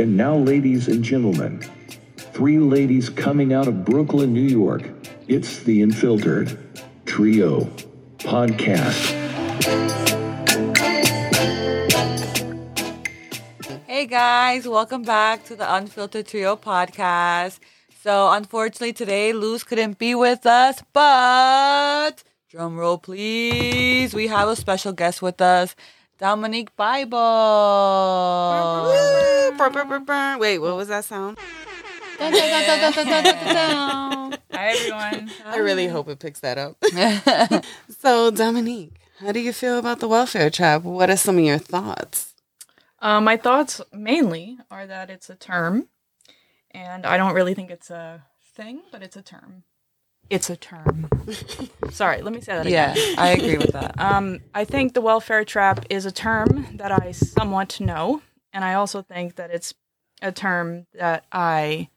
And now, ladies and gentlemen, three ladies coming out of Brooklyn, New York. It's the Unfiltered Trio Podcast. Hey guys, welcome back to the Unfiltered Trio podcast. So, unfortunately, today Luz couldn't be with us, but drum roll, please. We have a special guest with us, Dominique Bible. Wait, what was that sound? Dun, dun, dun. Hi everyone. I really hope it picks that up. so, Dominique, how do you feel about the welfare trap? What are some of your thoughts? Uh, my thoughts mainly are that it's a term, and I don't really think it's a thing, but it's a term. It's a term. Sorry, let me say that again. yeah. I agree with that. Um, I think the welfare trap is a term that I somewhat know, and I also think that it's a term that I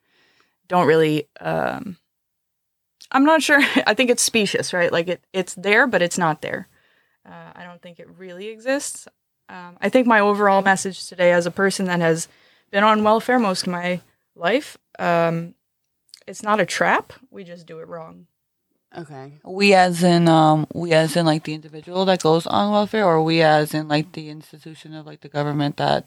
don't really. Um, I'm not sure. I think it's specious, right? Like it, it's there, but it's not there. Uh, I don't think it really exists. Um, I think my overall message today, as a person that has been on welfare most of my life, um, it's not a trap. We just do it wrong. Okay. We as in um we as in like the individual that goes on welfare or we as in like the institution of like the government that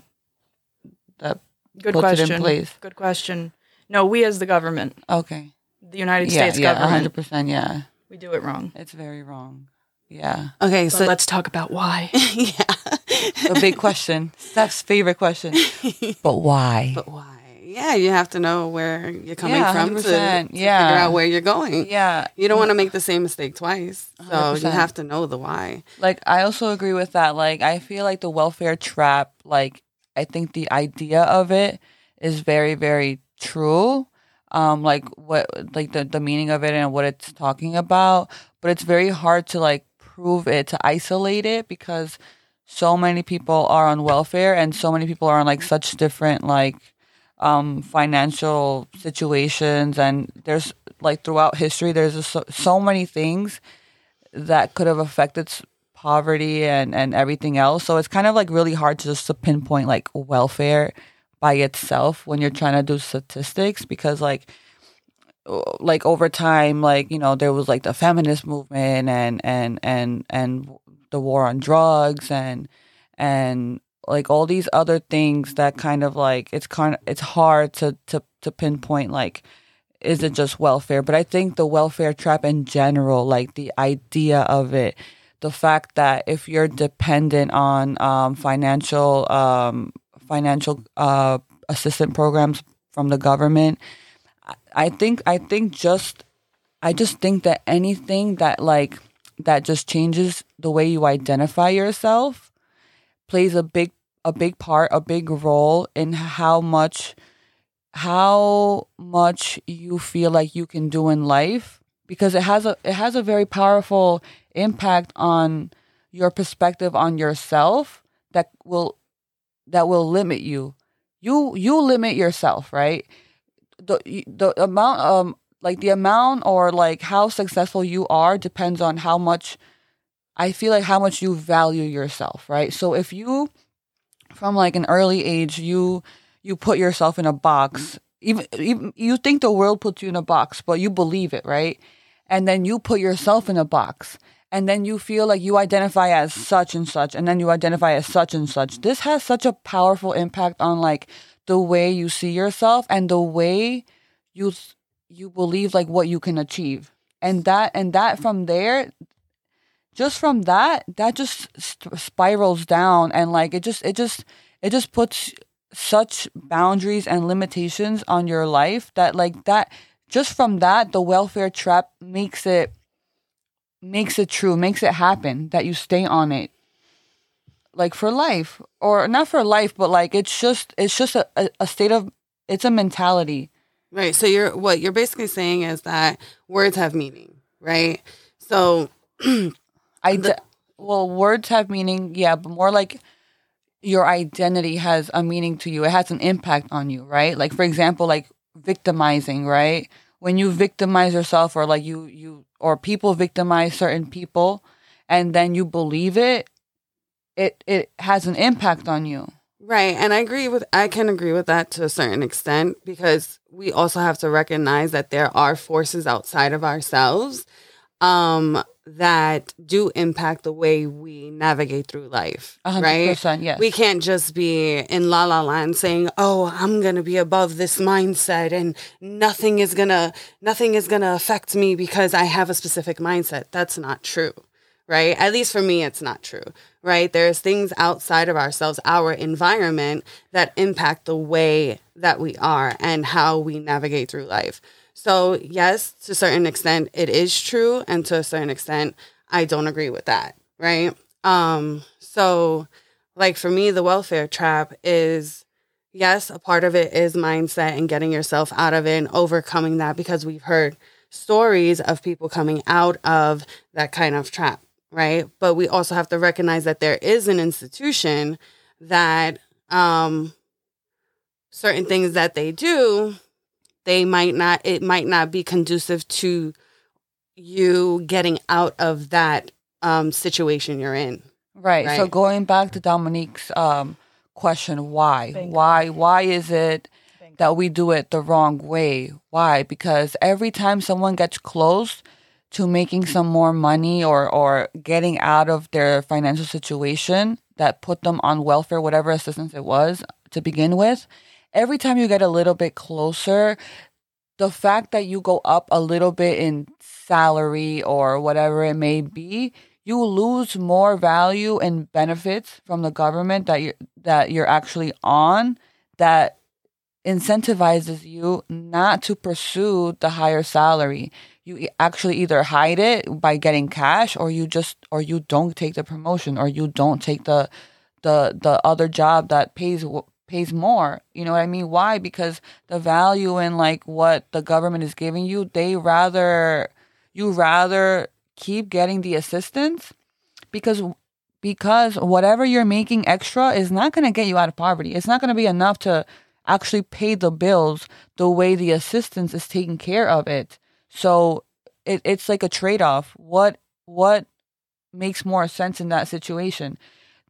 that Good puts question. it in place. Good question. No, we as the government, Okay. the United Yeah, States yeah, government, hundred percent, yeah. we do it wrong. It's very wrong. Yeah. Okay, So so let's talk about why. yeah. A big question. Steph's favorite question. But why? but why? Yeah, you have to know where you're coming Yeah, from to, to yeah. figure out where you're going. yeah. You don't want to make the same mistake twice. So you 100%. have to know the why. Like I also agree with that. Like I feel like the welfare trap, like I think the idea of it is very, very true. Um, like what like the, the meaning of it and what it's talking about. But it's very hard to like prove it, to isolate it because so many people are on welfare and so many people are on like such different like um financial situations and there's like throughout history there's so, so many things that could have affected poverty and and everything else. So it's kind of like really hard to just to pinpoint like welfare by itself when you're trying to do statistics because like like over time like you know there was like the feminist movement and and and and the war on drugs and and like all these other things that kind of like it's kind of it's hard to to to pinpoint like is it just welfare? But i think the welfare trap in general like the idea of it the fact that if you're dependent on um, financial um, financial uh, assistant programs from the government i think i think just i just think that anything that like that just changes the way you identify yourself plays a big a big part, a big role in how much how much you feel like you can do in life because it has a it has a very powerful impact on your perspective on yourself that will that will limit you. You you limit yourself, right? The the amount um like the amount or like how successful you are depends on how much I feel like how much you value yourself, right? So if you from like an early age you you put yourself in a box, even, even you think the world puts you in a box, but you believe it, right? And then you put yourself in a box. And then you feel like you identify as such and such, and then you identify as such and such. This has such a powerful impact on like the way you see yourself and the way you you believe like what you can achieve. And that and that from there just from that that just st- spirals down and like it just it just it just puts such boundaries and limitations on your life that like that just from that the welfare trap makes it makes it true makes it happen that you stay on it like for life or not for life but like it's just it's just a, a, state of it's a mentality Right. So you're what you're basically saying is that words have meaning, right? So I d- well, words have meaning, yeah, but more like your identity has a meaning to you. It has an impact on you, right? Like for example, like victimizing, right? When you victimize yourself or like you you or people victimize certain people and then you believe it, it it has an impact on you. Right. And I agree with I can agree with that to a certain extent because we also have to recognize that there are forces outside of ourselves um that do impact the way we navigate through life. A hundred Right? yes. We can't just be in la la land saying, "Oh, I'm going to be above this mindset and nothing is going to nothing is going to affect me because I have a specific mindset." That's not true. Right? At least for me it's not true. Right? There's things outside of ourselves, our environment that impact the way that we are and how we navigate through life. So, yes, to a certain extent it is true and to a certain extent I don't agree with that, right? Um so like for me the welfare trap is yes a part of it is mindset and getting yourself out of it and overcoming that because we've heard stories of people coming out of that kind of trap right but we also have to recognize that there is an institution that um certain things that they do they might not it might not be conducive to you getting out of that um situation you're in Right. So going back to Dominique's um, question, why? Bingo. Why? Why is it Bingo. that we do it the wrong way? Why? Because every time someone gets close to making some more money or or getting out of their financial situation that put them on welfare, whatever assistance it was to begin with, every time you get a little bit closer, the fact that you go up a little bit in salary or whatever it may be, you lose more value and benefits from the government that you that you're actually on that incentivizes you not to pursue the higher salary. You actually either hide it by getting cash or you just or you don't take the promotion or you don't take the the the other job that pays pays more. You know what I mean? Why? Because the value in like what the government is giving you, they rather you rather keep getting the assistance because because whatever you're making extra is not going to get you out of poverty. It's not going to be enough to actually pay the bills the way the assistance is taking care of it. So it, it's like a trade off. What what makes more sense in that situation?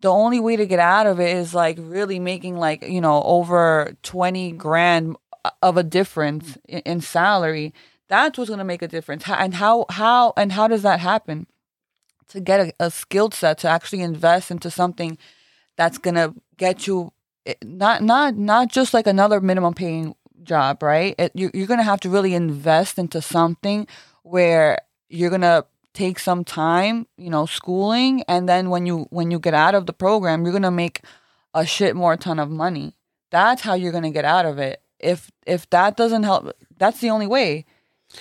The only way to get out of it is like really making like you know over twenty grand of a difference in, in salary. That's what's going to make a difference. And how how and how does that happen? To get a, a skill set to actually invest into something that's going to get you eh, not not not just like another minimum paying job, right? It, you, you're gonna have to really invest into something where you're gonna take some time, you know, schooling, and then when you when you get out of the program, you're gonna make a shit more ton of money. That's how you're gonna get out of it. If if that doesn't help, that's the only way.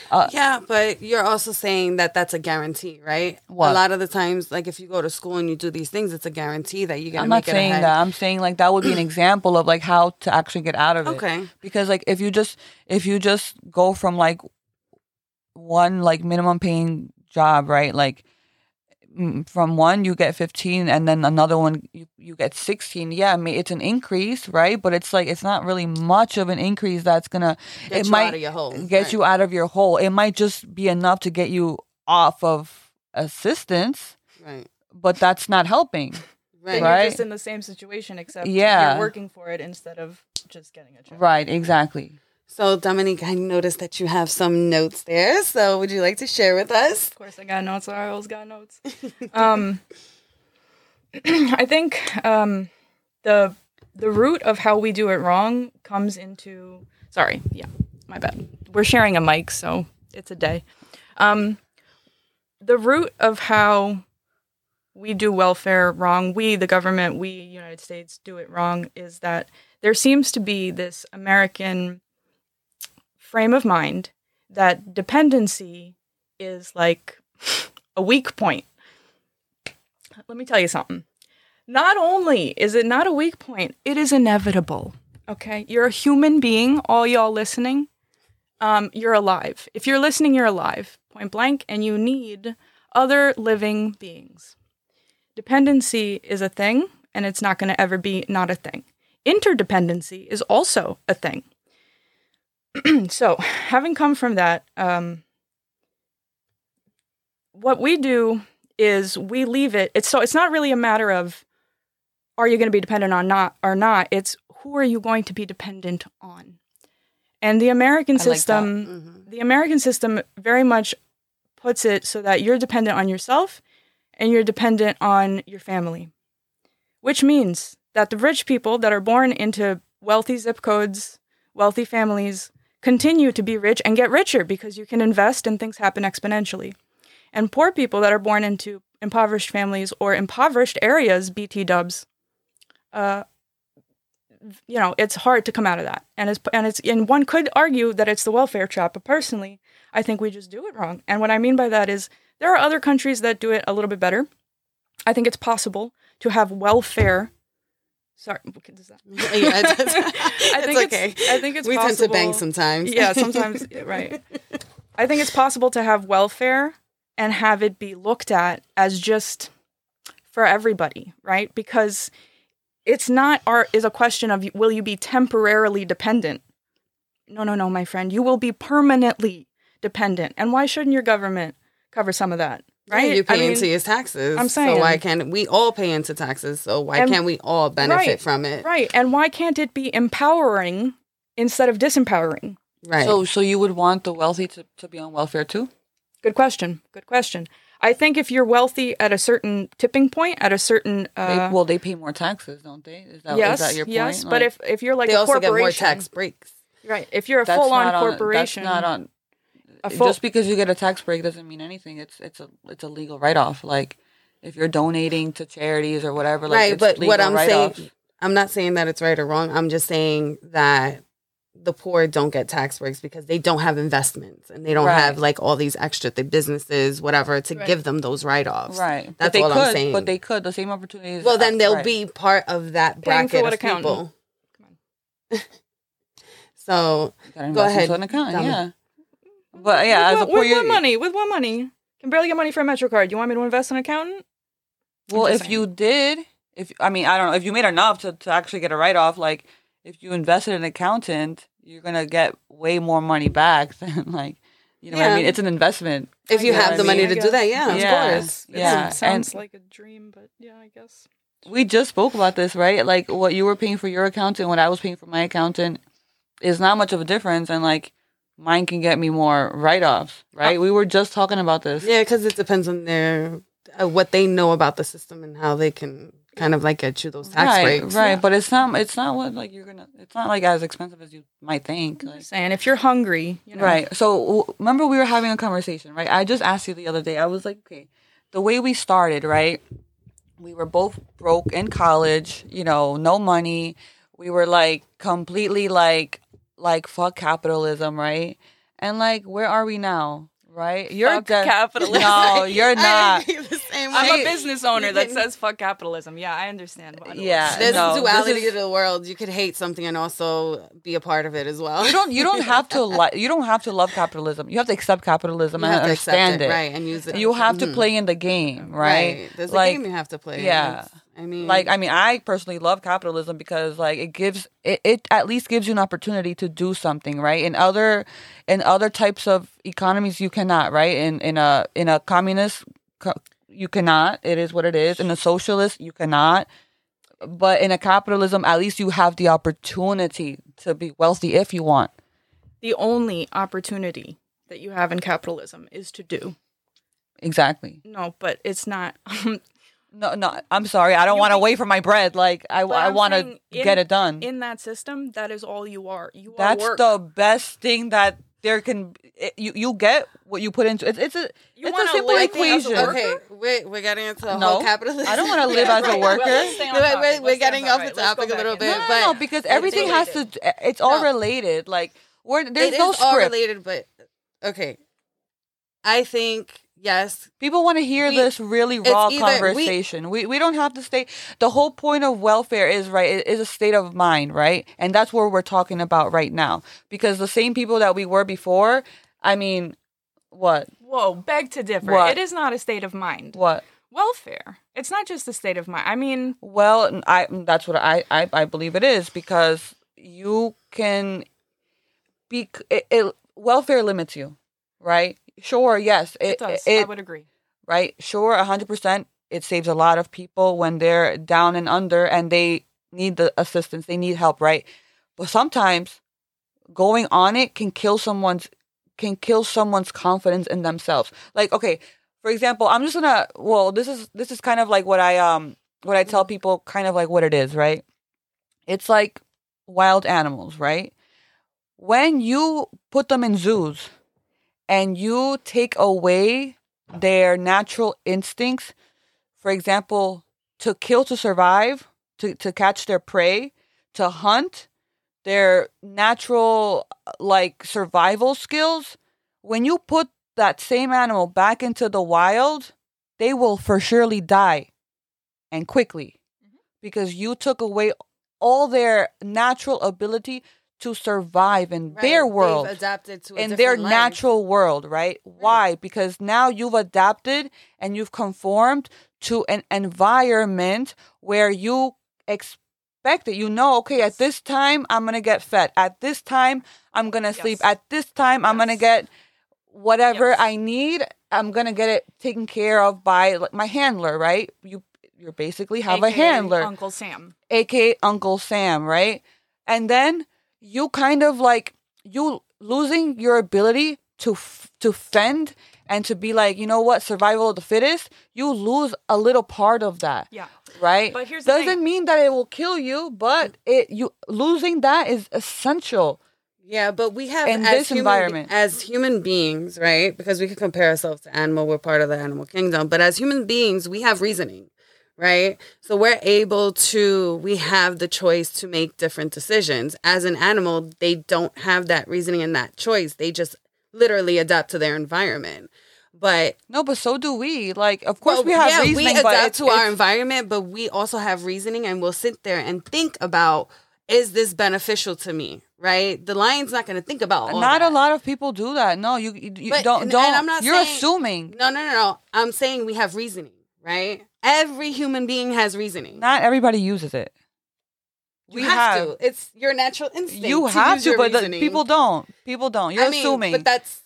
Uh, Yeah, but you're also saying that that's a guarantee, right? What? A lot of the times, like if you go to school and you do these things, it's a guarantee that you're gonna I'm not it saying that. I'm saying like that would be an example of like how to actually get out of it. Okay. Because like if you just if you just go from like one like minimum paying job, right? Like mm, from one you get 15 and then another one you, you get 16 yeah I mean, it's an increase right but it's like it's not really much of an increase that's gonna Get it you might out of your hole. get Right. you out of your hole it might just be enough to get you off of assistance Right. but that's not helping Right. Right. you're just in the same situation, except Yeah. you're working for it instead of just getting a job right exactly So Dominique, I noticed that you have some notes there. So would you like to share with us? Of course, I got notes. I always got notes. um, I think um, the the root of how we do it wrong comes into. Sorry, yeah, my bad. We're sharing a mic, so it's a day. Um, the root of how we do welfare wrong, we, the government, we, United States, do it wrong, is that there seems to be this American frame of mind that dependency is like a weak point. Let me tell you something. Not only is it not a weak point, it is inevitable. Okay? You're a human being, all y'all listening. Um, you're alive. If you're listening, you're alive, point blank, and you need other living beings. Dependency is a thing, and it's not going to ever be not a thing. Interdependency is also a thing. so, having come from that, um, what we do is we leave it. It's so it's not really a matter of are you going to be dependent on not or not? It's who are you going to be dependent on? And the American I like system, Mhm. the American system very much puts it so that you're dependent on yourself and you're dependent on your family. Which means that the rich people that are born into wealthy zip codes, wealthy families, continue to be rich and get richer because you can invest and things happen exponentially. And poor people that are born into impoverished families or impoverished areas, BT dubs, uh, you know, it's hard to come out of that. And it's and it's and one could argue that it's the welfare trap, but personally, I think we just do it wrong. And what I mean by that is there are other countries that do it a little bit better. I think it's possible to have welfare. Sorry, what does that? yeah, I think it's okay. It's, I think it's we tend to bang sometimes. yeah, sometimes right. I think it's possible to have welfare and have it be looked at as just for everybody, right? Because it's not art is a question of will you be temporarily dependent? No, no, no, my friend. You will be permanently dependent. And why shouldn't your government cover some of that? Right? you pay I mean, into your taxes. I'm saying. So why can't we all pay into taxes? So why And- can't we all benefit right, from it? Right. And why can't it be empowering instead of disempowering? Right. So, so you would want the wealthy to, to be on welfare too? Good question. Good question. I think if you're wealthy at a certain tipping point, at a certain They, uh, well, they pay more taxes, don't they? Is that, yes, is that your point? yes. but if if you're like they a also get more tax breaks. right? If you're a full on not on- corporation, that's not on. A full, just because you get a tax break doesn't mean anything. It's it's a it's a legal write off. Like if you're donating to charities or whatever, like right. it's But what I'm write-offs. saying, I'm not saying that it's right or wrong. I'm just saying that the poor don't get tax breaks because they don't have investments and they don't Right. have like all these extra th- businesses, whatever, to Right. give them those write offs. right? but That's they all could, I'm saying. But they could the same opportunities. Well, then they'll right. be part of that Paying for bracket what of accountant? people. so Gotta Go ahead, into an account, Donna. yeah. But yeah, as with, a what, with what money? With what money? Can barely get money for a MetroCard. You want me to invest in an accountant? Well, if saying. you did, if I mean, I don't know, if you made enough to, to actually get a write off, like if you invested in an accountant, you're gonna get way more money back than like, you know what I mean? It's an investment. if you get have the I money to do that, yeah, Yeah. of course. It Yeah, sounds and- like a dream, but yeah, I guess. We just spoke about this, right? Like what you were paying for your accountant, what I was paying for my accountant, is not much of a difference, and like mine can get me more write offs, right? we were just talking about this. Yeah, because it depends on their uh, what they know about the system and how they can kind of like get you those tax right, breaks. right. But it's not. It's not what like you're gonna. It's not like as expensive as you might think. I'm Like, saying, if you're hungry, you know, Right. So w- remember we were having a conversation, right? I just asked you the other day. I was like, okay, the way we started, right? We were both broke in college, you know, no money. We were like completely like like fuck capitalism, right? And like where are we now? Right? You're Fuck de- capitalism. No, you're not. I feel the same I'm a business owner that says fuck capitalism. Yeah, I understand. Yeah, There's no, a duality is- to the world. You could hate something and also be a part of it as well. You don't you don't have to like you don't have to love capitalism. You have to accept capitalism You and to understand it. right, and use it. You have to Mhm. play in the game, right? There's a game you have to play. yeah. It's- I mean, like i mean i personally love capitalism because like it gives it, it at least gives you an opportunity to do something right? In other in other types of economies you cannot right? In in a in a communist you cannot. It is what it is. In a socialist you cannot. But in a capitalism at least you have the opportunity to be wealthy if you want. The only opportunity that you have in capitalism is to do. exactly. No, but it's not. Um, no no i'm sorry i don't want to wait for my bread like i, But I I'm want to saying in- get it done in that system, that is all you are. You are That's work. the best thing that there can. It, you you get what you put into. It's it's a You it's a wanna simple live as a equation. worker? okay, we're, we're getting into the No, whole capitalism. I don't wanna live as a Right, worker. well, let's stay on We're- topic. we're- Let's we're stay on getting off topic. the Let's go topic a back little in. bit, No, no, but no, because everything has to. Eh, it's all No. related. Like we're there's It no is all script. related, but okay. I think yes. People want to hear We- this really raw either we- conversation. We, we don't have to stay. The whole point of welfare is right it is a state of mind, right? And that's what we're talking about right now. Because the same people that we were before, I mean, what Whoa, beg to differ. What? It is not a state of mind. what Welfare. It's not just a state of mind. I mean, Well, I that's what I I, I believe it is because you can be it, it welfare limits you, right? Sure, yes, it, it does. it, I would agree. right. Sure, hundred percent. it saves a lot of people when they're down and under and they need the assistance, they need help, right? But sometimes going on it can kill someone's can kill someone's confidence in themselves. Like, okay, for example, I'm just gonna well, this is this is kind of like what I um what I tell people kind of like what it is, right? It's like wild animals, right? When you put them in zoos and you take away their natural instincts, for example, to kill to survive, to, to catch their prey, to hunt, their natural like survival skills, when you put that same animal back into the wild, they will for surely die and quickly mm-hmm. because you took away all their natural ability to survive in Right, their they've world adapted to a in their life. natural world, right? Why? Because now you've adapted and you've conformed to an environment where you expect it. You know, okay, at this time I'm gonna get fed. At this time I'm gonna sleep. Yes. At this time I'm gonna get whatever Yes. I need. I'm gonna get it taken care of by like, my handler, right? You you basically have a handler Uncle Sam. aka Uncle Sam, right? And then you kind of like you losing your ability to f- to fend and to be like, you know what, survival of the fittest. You lose a little part of that, Yeah. right? But here's doesn't thing. mean that it will kill you, but it you losing that is essential. Yeah, but we have In as this human, environment. as human beings, right? Because we could compare ourselves to animal, we're part of the animal kingdom. But as human beings, we have reasoning, right? So we're able to, we have the choice to make different decisions. As an animal, they don't have that reasoning and that choice. They just literally adapt to their environment. But No, but so do we. Like, of course, well, we have yeah, reasoning, we adapt it's, to our environment, but we also have reasoning, and we'll sit there and think about. Is this beneficial to me? Right? The lion's not going to think about all not that. a lot of people do that. No, you, you, But- don't. don't. I'm not you're saying- assuming. No, no, no, no. I'm saying we have reasoning, right? Every human being has reasoning. Not everybody uses it. you we have, have- to. It's your natural instinct. You to have to, but the, people don't. People don't. You're I mean, assuming. but that's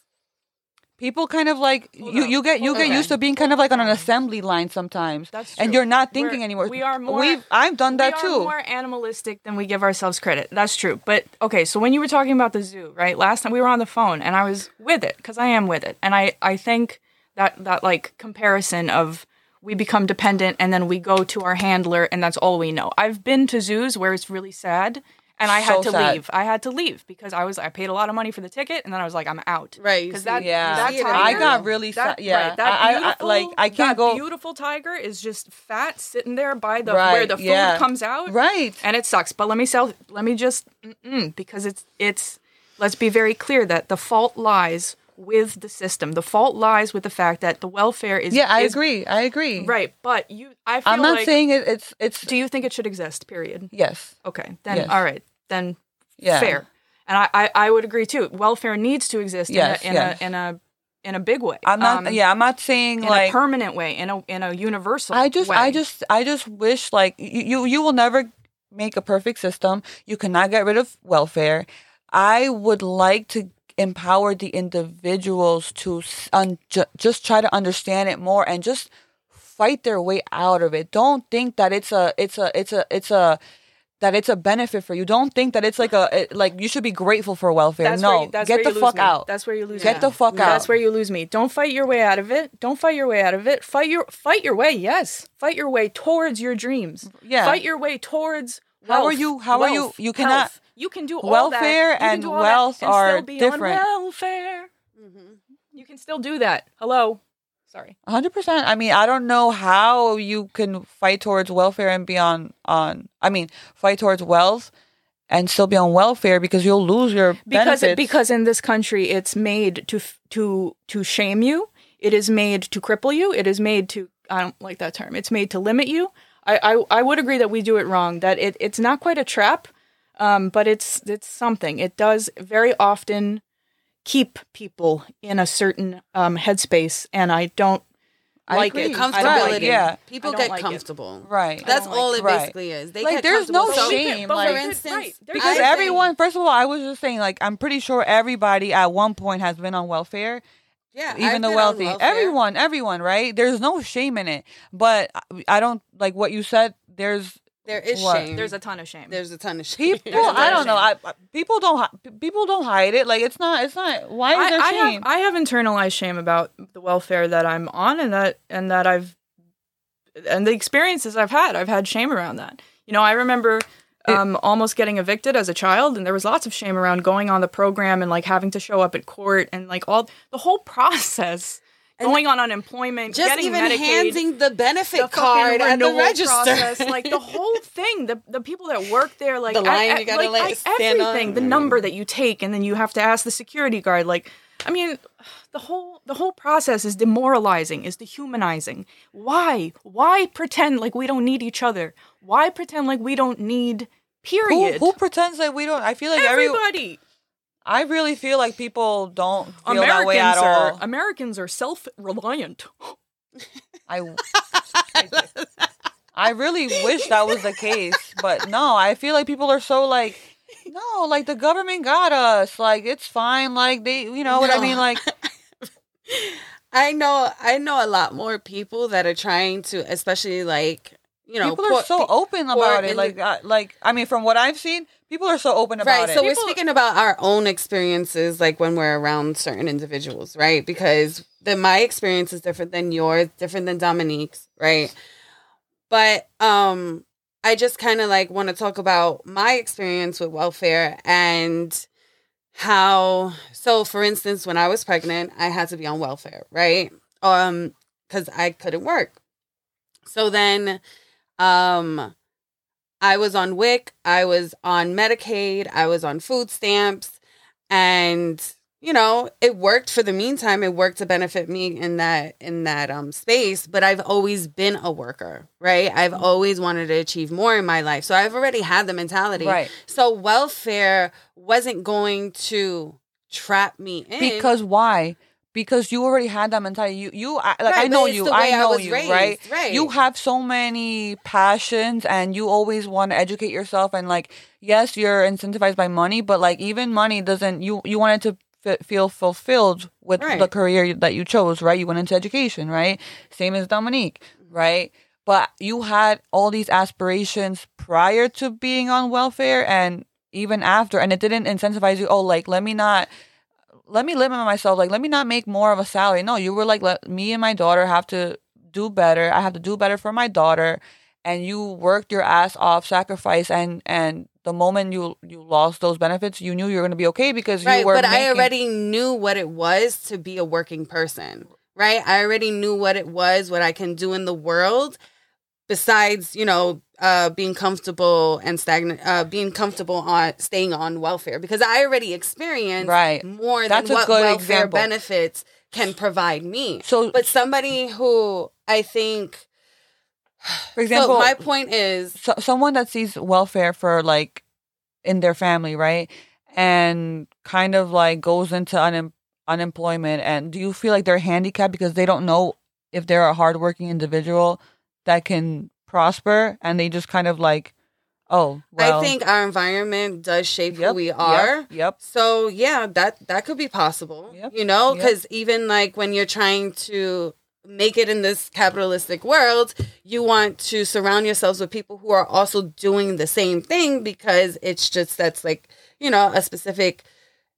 people kind of like Hold you. up. You get you get used to being kind of like on an assembly line sometimes, That's and you're not thinking We're- anymore. we are more- We've, I've done that we too. more animalistic than we give ourselves credit. That's true. But okay, so when you were talking about the zoo, right? Last time we were on the phone, and I was with it because I am with it, and I I think that that like comparison of we become dependent and then we go to our handler and that's all we know. I've been to zoos where it's really sad. And I had to sad. leave. I had to leave because I was I paid a lot of money for the ticket, and then I was like, I'm out. Right, Because that Yeah. that tiger, I got really that, sad. Yeah, right, that I- I- I- beautiful, like, I can't that go- Beautiful tiger is just fat, sitting there by the Right, where the food yeah. comes out right. and it sucks. But let me sell. Let me just because it's it's. Let's be very clear that the fault lies with the system. The fault lies with the fact that the welfare is. Yeah, I is- agree. I agree. Right, but you. I feel I'm not like, saying it, it's it's. Do you think it should exist? Period. yes. Okay, then Yes. all right, then Yeah. fair. And I, I, I would agree too. Welfare needs to exist Yes, in, a, in, yes. a, in a in a big way. I'm not. Um, yeah, I'm not saying in like a permanent way, in a in a universal. I just, way. I just, I just wish like you, you, you will never make a perfect system. You cannot get rid of welfare. I would like to empower the individuals to un, ju- just try to understand it more and just fight their way out of it. Don't think that it's a, it's a, it's a, it's a that it's a benefit for you. Don't think that it's like a it, like you should be grateful for welfare. That's no, you, that's get the fuck me. out. That's where you lose Get me. the fuck That's out. where you lose me. Don't fight your way out of it. Don't fight your way out of it. Fight your fight your way. Yes, fight your way towards your dreams. Yeah. Fight your way towards. How are you- how are you- you cannot- health. You can do all Welfare that. And do all wealth and are still be different. On welfare. Mm-hmm. You can still do that. Hello. Sorry. hundred percent. I mean, I don't know how you can fight towards welfare and be on on. I mean, fight towards wealth and still be on welfare because you'll lose your because benefits. because in this country it's made to to to shame you it is made to cripple you it is made to i don't like that term it's made to limit you i i, I would agree that we do it wrong that it, it's not quite a trap um, but it's it's something it does very often keep people in a certain um, headspace and i don't I like agree. it Comfortability. I don't like it. yeah. People get like it. comfortable. right. That's don't like all it. it Right. basically is. They Like, get there's no. So, shame, but like- for instance, right, because I everyone think- first of all i was just saying like i'm pretty sure everybody at one point has been on welfare Yeah, I've even the wealthy everyone everyone right there's no shame in it but I- i don't like what you said there's There is What? shame. There's a ton of shame. There's a ton of shame. people There's a i ton don't know I, I- people don't people don't hide it like it's not it's not why is I, there I shame have I have internalized shame about the welfare that I'm on and that and that I've and the experiences I've had. I've had shame around that. You know, I remember um, almost getting evicted as a child, and there was lots of shame around going on the program and like having to show up at court and like all the whole process, going on unemployment, Just even Medicaid, handing the benefit the card at the register. process, like the whole thing. The the people that work there, like The line I- I- you gotta, like, I- stand on. everything, the mm. number that you take, and then you have to ask the security guard. Like, I mean, the whole the whole process is demoralizing, is dehumanizing. Why? Why pretend like we don't need each other? Why pretend like we don't need? Period. who pretends that we don't i feel like every Everybody. I really feel like people don't feel Americans that way at are all. Americans are self reliant. I, I really wish that was the case, but no, I feel like people are so like, no, like the government got us, like it's fine, like they, you know what I mean, like I know I know a lot more people that are trying to, especially like you know, people are poor- so open about it, like, like I mean, from what I've seen, people are so open about right. it. So we're speaking about our own experiences, like when we're around certain individuals, right? Because the my experience is different than yours, different than Dominique's, right? But um, I just kind of like want to talk about my experience with welfare and how. So, for instance, when I was pregnant, I had to be on welfare, right? Um, because I couldn't work. So then, um, I was on WIC, I was on Medicaid, I was on food stamps, and you know, it worked for the meantime. It worked to benefit me in that in that um space, but I've always been a worker, right? I've always wanted to achieve more in my life. So I've already had the mentality. Right. So welfare wasn't going to trap me in because why? Because you already had that mentality. You, you, I, like Right, I know you. I I know was you, raised, right? right. You have so many passions, and you always want to educate yourself. And like, yes, you're incentivized by money, but like, even money doesn't. You, you wanted to f- feel fulfilled with Right. the career that you chose, right? You went into education, right? Same as Dominique, right? But you had all these aspirations prior to being on welfare, and even after, and it didn't incentivize you. Oh, like let me not let me limit myself. Like, let me not make more of a salary. No, you were like, let me and my daughter have to do better. I have to do better for my daughter. And you worked your ass off, sacrifice, and and the moment you you lost those benefits, you knew you were going to be okay because right you were. but i already knew what it was to be a working person right i already knew what it was what i can do in the world besides you know uh being comfortable and stagnant uh being comfortable on staying on welfare because i already experienced Right. more That's than what welfare example. benefits can provide me So, but somebody who i think for example, so my point is so, someone that sees welfare for like in their family, right? And kind of like goes into unem- unemployment. And do you feel like they're handicapped because they don't know if they're a hardworking individual that can prosper and they just kind of like, oh, well. i think our environment does shape yep, who we are Yep. So yeah, that that could be possible. Yep, You know, yep. because even like when you're trying to make it in this capitalistic world, you want to surround yourselves with people who are also doing the same thing because it's just that's like you know a specific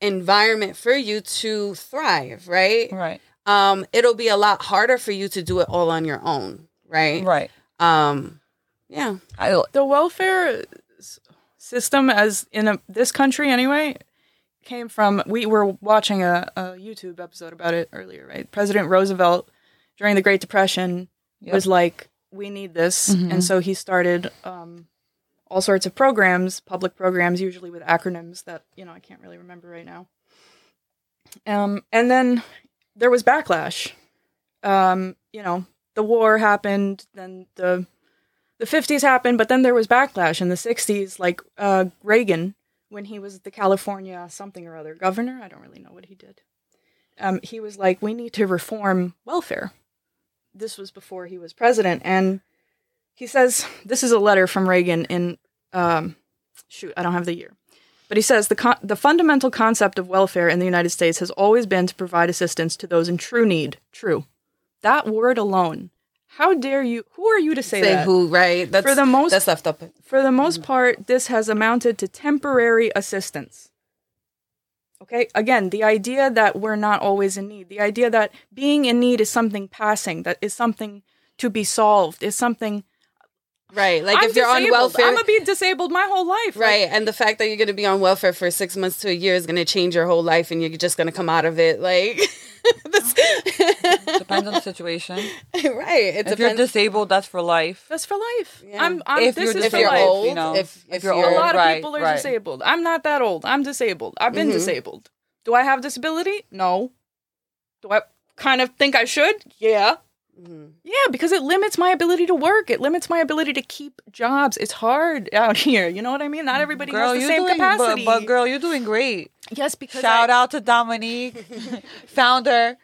environment for you to thrive, right? Right. Um, it'll be a lot harder for you to do it all on your own, right? Right. Um, yeah. I, the welfare system as in a, this country anyway came from we were watching a, a youtube episode about it earlier right president roosevelt during the great depression Yep. was like we need this Mhm. and so he started um, all sorts of programs public programs usually with acronyms that you know i can't really remember right now um, and then there was backlash um, you know the war happened then the the 50s happened, but then there was backlash in the 60s, like uh, Reagan, when he was the California something or other governor. I don't really know what he did. Um, he was like, we need to reform welfare. This was before he was president. And he says, this is a letter from Reagan in, um, shoot, I don't have the year. But he says the con- the fundamental concept of welfare in the United States has always been to provide assistance to those in true need. True. That word alone. How dare you? Who are you to say, Say that? who, right? That's For the most- that's left up. For the most mm. part, this has amounted to temporary assistance. Okay, again, the idea that we're not always in need, the idea that being in need is something passing, that is something to be solved, is something. Right. Like I'm if you're on welfare, I'm gonna be disabled my whole life. Like, right, and the fact that you're going to be on welfare for six months to a year is going to change your whole life, and you're just going to come out of it like. this- Depends on the situation. right. It if you're disabled, that's for life. That's for life. Yeah. I'm. I'm If this you're is if for you're life. old, you know, if, if if you're you're A old, lot of right, people are right. disabled. I'm not that old. I'm disabled. I've been Mhm. disabled. Do I have disability? No. Do I kind of think I should? Yeah. Mhm. Yeah, because it limits my ability to work. It limits my ability to keep jobs. It's hard out here. You know what I mean? Not everybody Girl, has the same doing, capacity. But, but girl, you're doing great. yes, because Shout I, out to Dominique, founder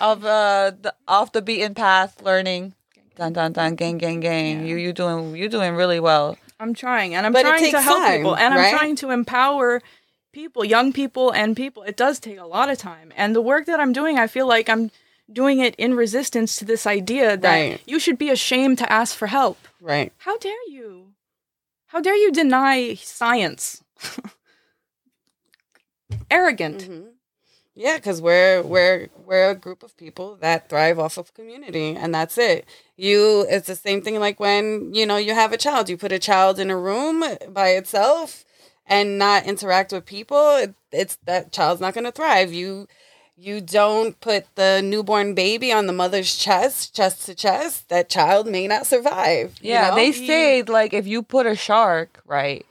of uh the Off the Beaten Path Learning. Dun dun dun, gang gang gang. You you doing you doing really well. I'm trying, and I'm But trying to help time, people, and right? I'm trying to empower people, young people, and people. It does take a lot of time, and the work that I'm doing, I feel like I'm doing it in resistance to this idea that Right. you should be ashamed to ask for help. Right. How dare you? How dare you deny science? Arrogant. Mhm. Yeah, because we're we're we're a group of people that thrive off of community, and that's it. You, it's the same thing like when you know you have a child. You put a child in a room by itself and not interact with people. It, it's that child's not going to thrive. You you don't put the newborn baby on the mother's chest, chest to chest. That child may not survive. you Yeah, know? they say like if you put a shark right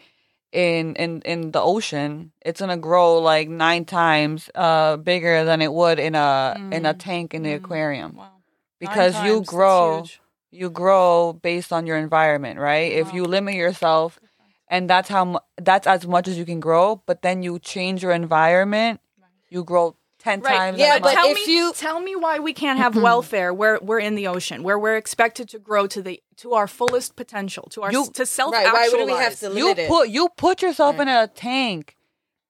in in in the ocean, it's gonna grow like nine times uh bigger than it would in a in a tank in the aquarium Wow. because Nine you grow you grow based on your environment, right? If you limit yourself and that's how that's as much as you can grow, but then you change your environment, you grow 10 Right. times Yeah, but tell if me, you- tell me why we can't have mm-hmm. welfare where we're in the ocean, where we're expected to grow to the to our fullest potential, to our You- to self right. Why would we have to you limit it? put you put yourself in a tank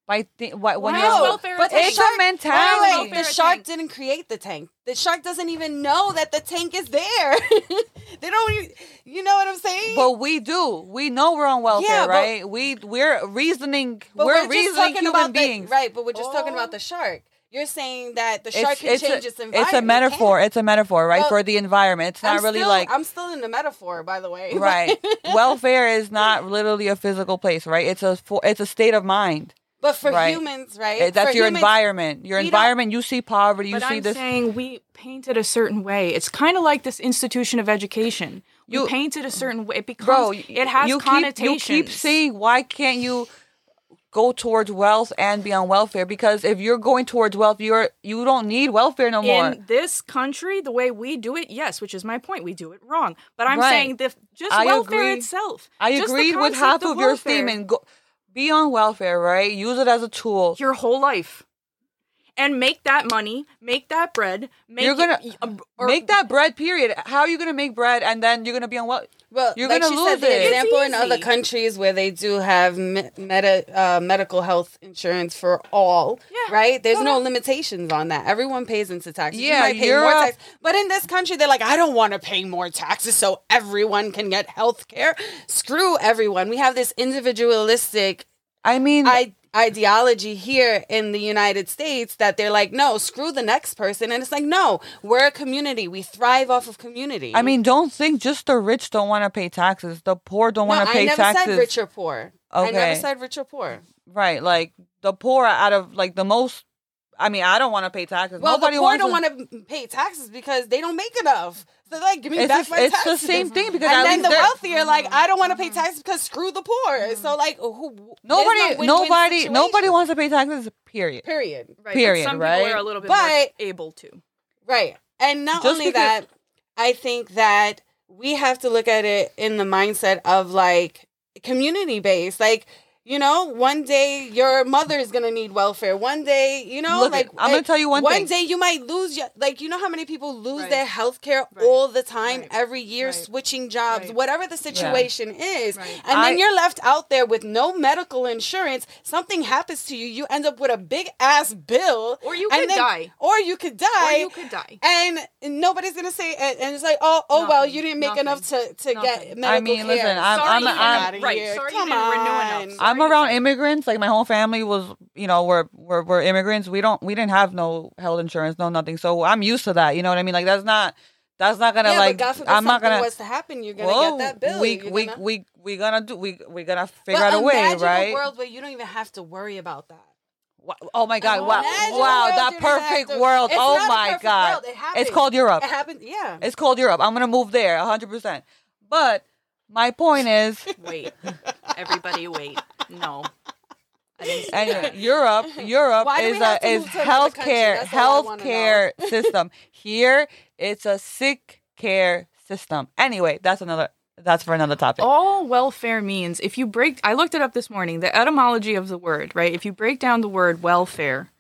by th- why, when Why you're welfare but a the it's a shark, mentality. Wait, wait, the shark tank. didn't create the tank. The shark doesn't even know that the tank is there. they don't. even- You know what I'm saying? But we do. We know we're on welfare, Yeah, but- right? We we're reasoning. But we're, just reasoning human about beings. The, right, but we're just talking Oh. about the shark. You're saying that the It's, shark can it's, change a, its environment. it's a metaphor. It It's a metaphor, right? Well, for the environment. It's can't. I'm really still, like I'm still in the metaphor, by the way. right. welfare is not literally a physical place, right? It's a it's a state of mind. But for Right. humans, right? It- that's For your humans- environment. Your environment. You see poverty. You But see I'm this. saying we paint it a certain way. It's kind of like this institution of education. You- paint it a certain way. It becomes, Bro, it has you connotations. Keep, you keep saying, why can't you go towards wealth and be on welfare? Because if you're going towards wealth, you're you don't need welfare no more. in this country, the way we do it, yes, which is my point, we do it wrong. But I'm Right. saying the, just I welfare agree. itself. I agreed with half of, your statement. Go, be on welfare, right? Use it as a tool. Your whole life. And make that money, make that bread, make You're gonna it- uh, or- make that bread. Period. How are you gonna make bread and then you're gonna be on well? Well, You're like gonna she lose said, the example in other countries where they do have me- meta, uh, medical health insurance for all, Yeah. right? There's No, no no. limitations on that. Everyone pays into taxes. you Yeah, might pay you're more tax, but in this country, they're like, I don't want to pay more taxes so everyone can get health care. Screw everyone. We have this individualistic I mean, I- ideology here in the United States that they're like, no, screw the next person, and it's like, no, we're a community. We thrive off of community. I mean, don't think just the rich don't want to pay taxes. The poor don't no, want to pay taxes. I never taxes. said rich or poor. Okay. I never said rich or poor. Right, like the poor out of like the most. I mean, I don't want to pay taxes. Well, Nobody the poor wants don't to- want to pay taxes because they don't make enough. So like, give me It's back the- my it's the same thing because and then the they're- wealthy are like, I don't want to pay mm-hmm. taxes because screw the poor. Mm-hmm. So like, who? there's no Nobody, win-win nobody, situation. nobody wants to pay taxes. Period. Period. right, but period, some right? people are a little bit more But- able to. Right. And not Just only because- that, I think that we have to look at it in the mindset of like community based. Like You know, one day your mother is gonna need welfare. One day, you know, Look, like I'm gonna tell you one thing. One day you might lose your like. You know how many people lose Right. their health care Right. all the time, Right. every year, Right. switching jobs, Right. whatever the situation is, Right. and I- then you're left out there with no medical insurance. Something happens to you, you end up with a big ass bill, Or you and could then- die. or you could die, Or you could die. and nobody's gonna say, and and it's like, oh, oh well, you didn't make Nothing. enough to to get Nothing. medical I mean, care. listen, I'm- Sorry, I'm- get I'm- Right, here. sorry you Come didn't renew enough. on. I'm around immigrants. Like my whole family was, you know, we're, we're we're immigrants. We don't we didn't have no health insurance, no nothing. So I'm used to that. You know what I mean? Like that's not that's not gonna yeah, like. but God forbid I'm not gonna. What's to happen, you're gonna well, get that bill. we You're we gonna- we we gonna do we we gonna figure But out a way, right? a world where you don't even have to worry about that. Oh my God! Wow! Wow! That you don't have perfect to- world! It's Oh my God! It It's called Europe. It happened. Yeah. It's called Europe. I'm gonna move there, 100. percent But my point is, Wait, everybody, wait. No, anyway. Europe, Europe Why do we is have a to is move to another country? healthcare That's all I wanna healthcare system. Here, it's a sick care system. Anyway, that's another. That's for another topic. All welfare means, if you break, I looked it up this morning, the etymology of the word, right? If you break down the word welfare,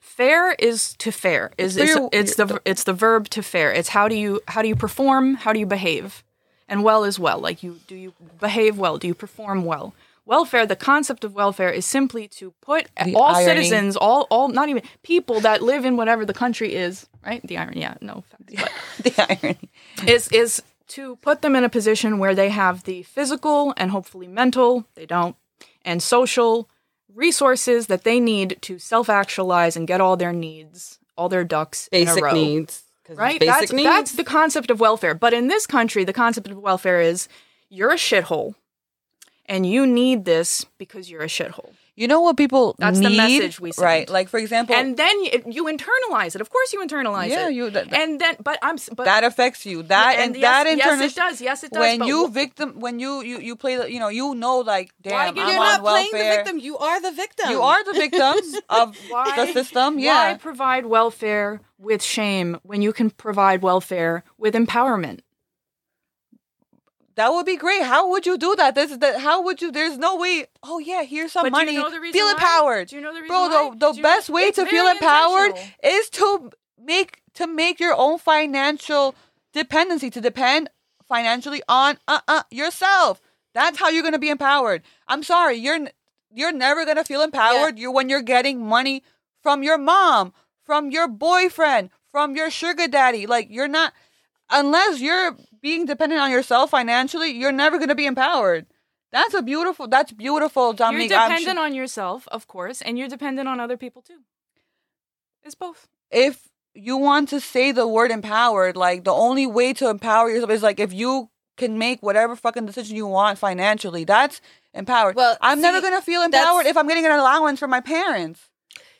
fair is to fare. Is It's it's, for your- it's the it's the verb to fare. It's how do you how do you perform? How do you behave? And well is well. Like you do you behave well? Do you perform well? Welfare, the concept of welfare is simply to put The all irony. citizens, all all not even people that live in whatever the country is, right? The irony, yeah, no offense, but the irony. is is to put them in a position where they have the physical and hopefully mental they don't and social resources that they need to self-actualize and get all their needs all their ducks in a Basic row needs. Right? That's needs. that's the concept of welfare. But in this country the concept of welfare is you're a shithole and you need this because you're a shithole You know what people That's the need, message we send. right? Like for example, and then you, you internalize it of course you internalize it. Yeah, it you- that- and then but i'm but that affects you. That and, yes, that in yes, it does. Yes, it does. When you victim, when you you you play, the, you know, you know, like damn, give- I'm You're not welfare. playing the victim. You are the victim. You are the victims of Why- the system. Why provide welfare with shame when you can provide welfare with empowerment? That would be great. How would you do that? This is the how would you? There's no way. Oh yeah, here's some But do you money. know the reason feel empowered. Do you know the reason Bro, why? the the Do you best know- way it's to feel empowered is to make to make your own financial dependency to depend financially on uh uh yourself. That's how you're gonna be empowered. I'm sorry, you're you're never gonna feel empowered. You're when you're getting money from your mom, from your boyfriend, from your sugar daddy. Like you're not unless you're being dependent on yourself financially. You're never gonna be empowered. That's a beautiful. That's beautiful, Dominique. You're dependent su- on yourself, of course, and you're dependent on other people too. It's both. if you want to say the word empowered, like the only way to empower yourself is like if you can make whatever fucking decision you want financially. That's empowered. Well, I'm never gonna feel empowered if I'm getting an allowance from my parents.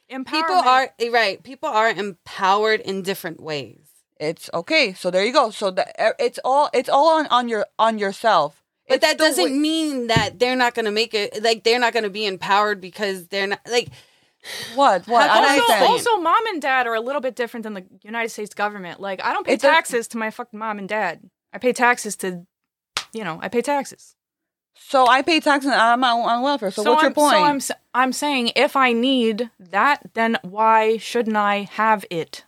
Empowered. People are eh, right. People are empowered in different ways. It's okay. So there you go. So that it's all it's all on, on your on yourself. But It's that doesn't way- mean that they're not going to make it. Like they're not going to be empowered because they're not like. what what How I can also, also, mom and dad are a little bit different than the United States government. Like, I don't pay It's a- taxes to my fucking mom and dad. I pay taxes to, you know, I pay taxes. So I pay taxes I'm on, on welfare. So, what's I'm, your point? So I'm s- I'm saying if I need that, then why shouldn't I have it?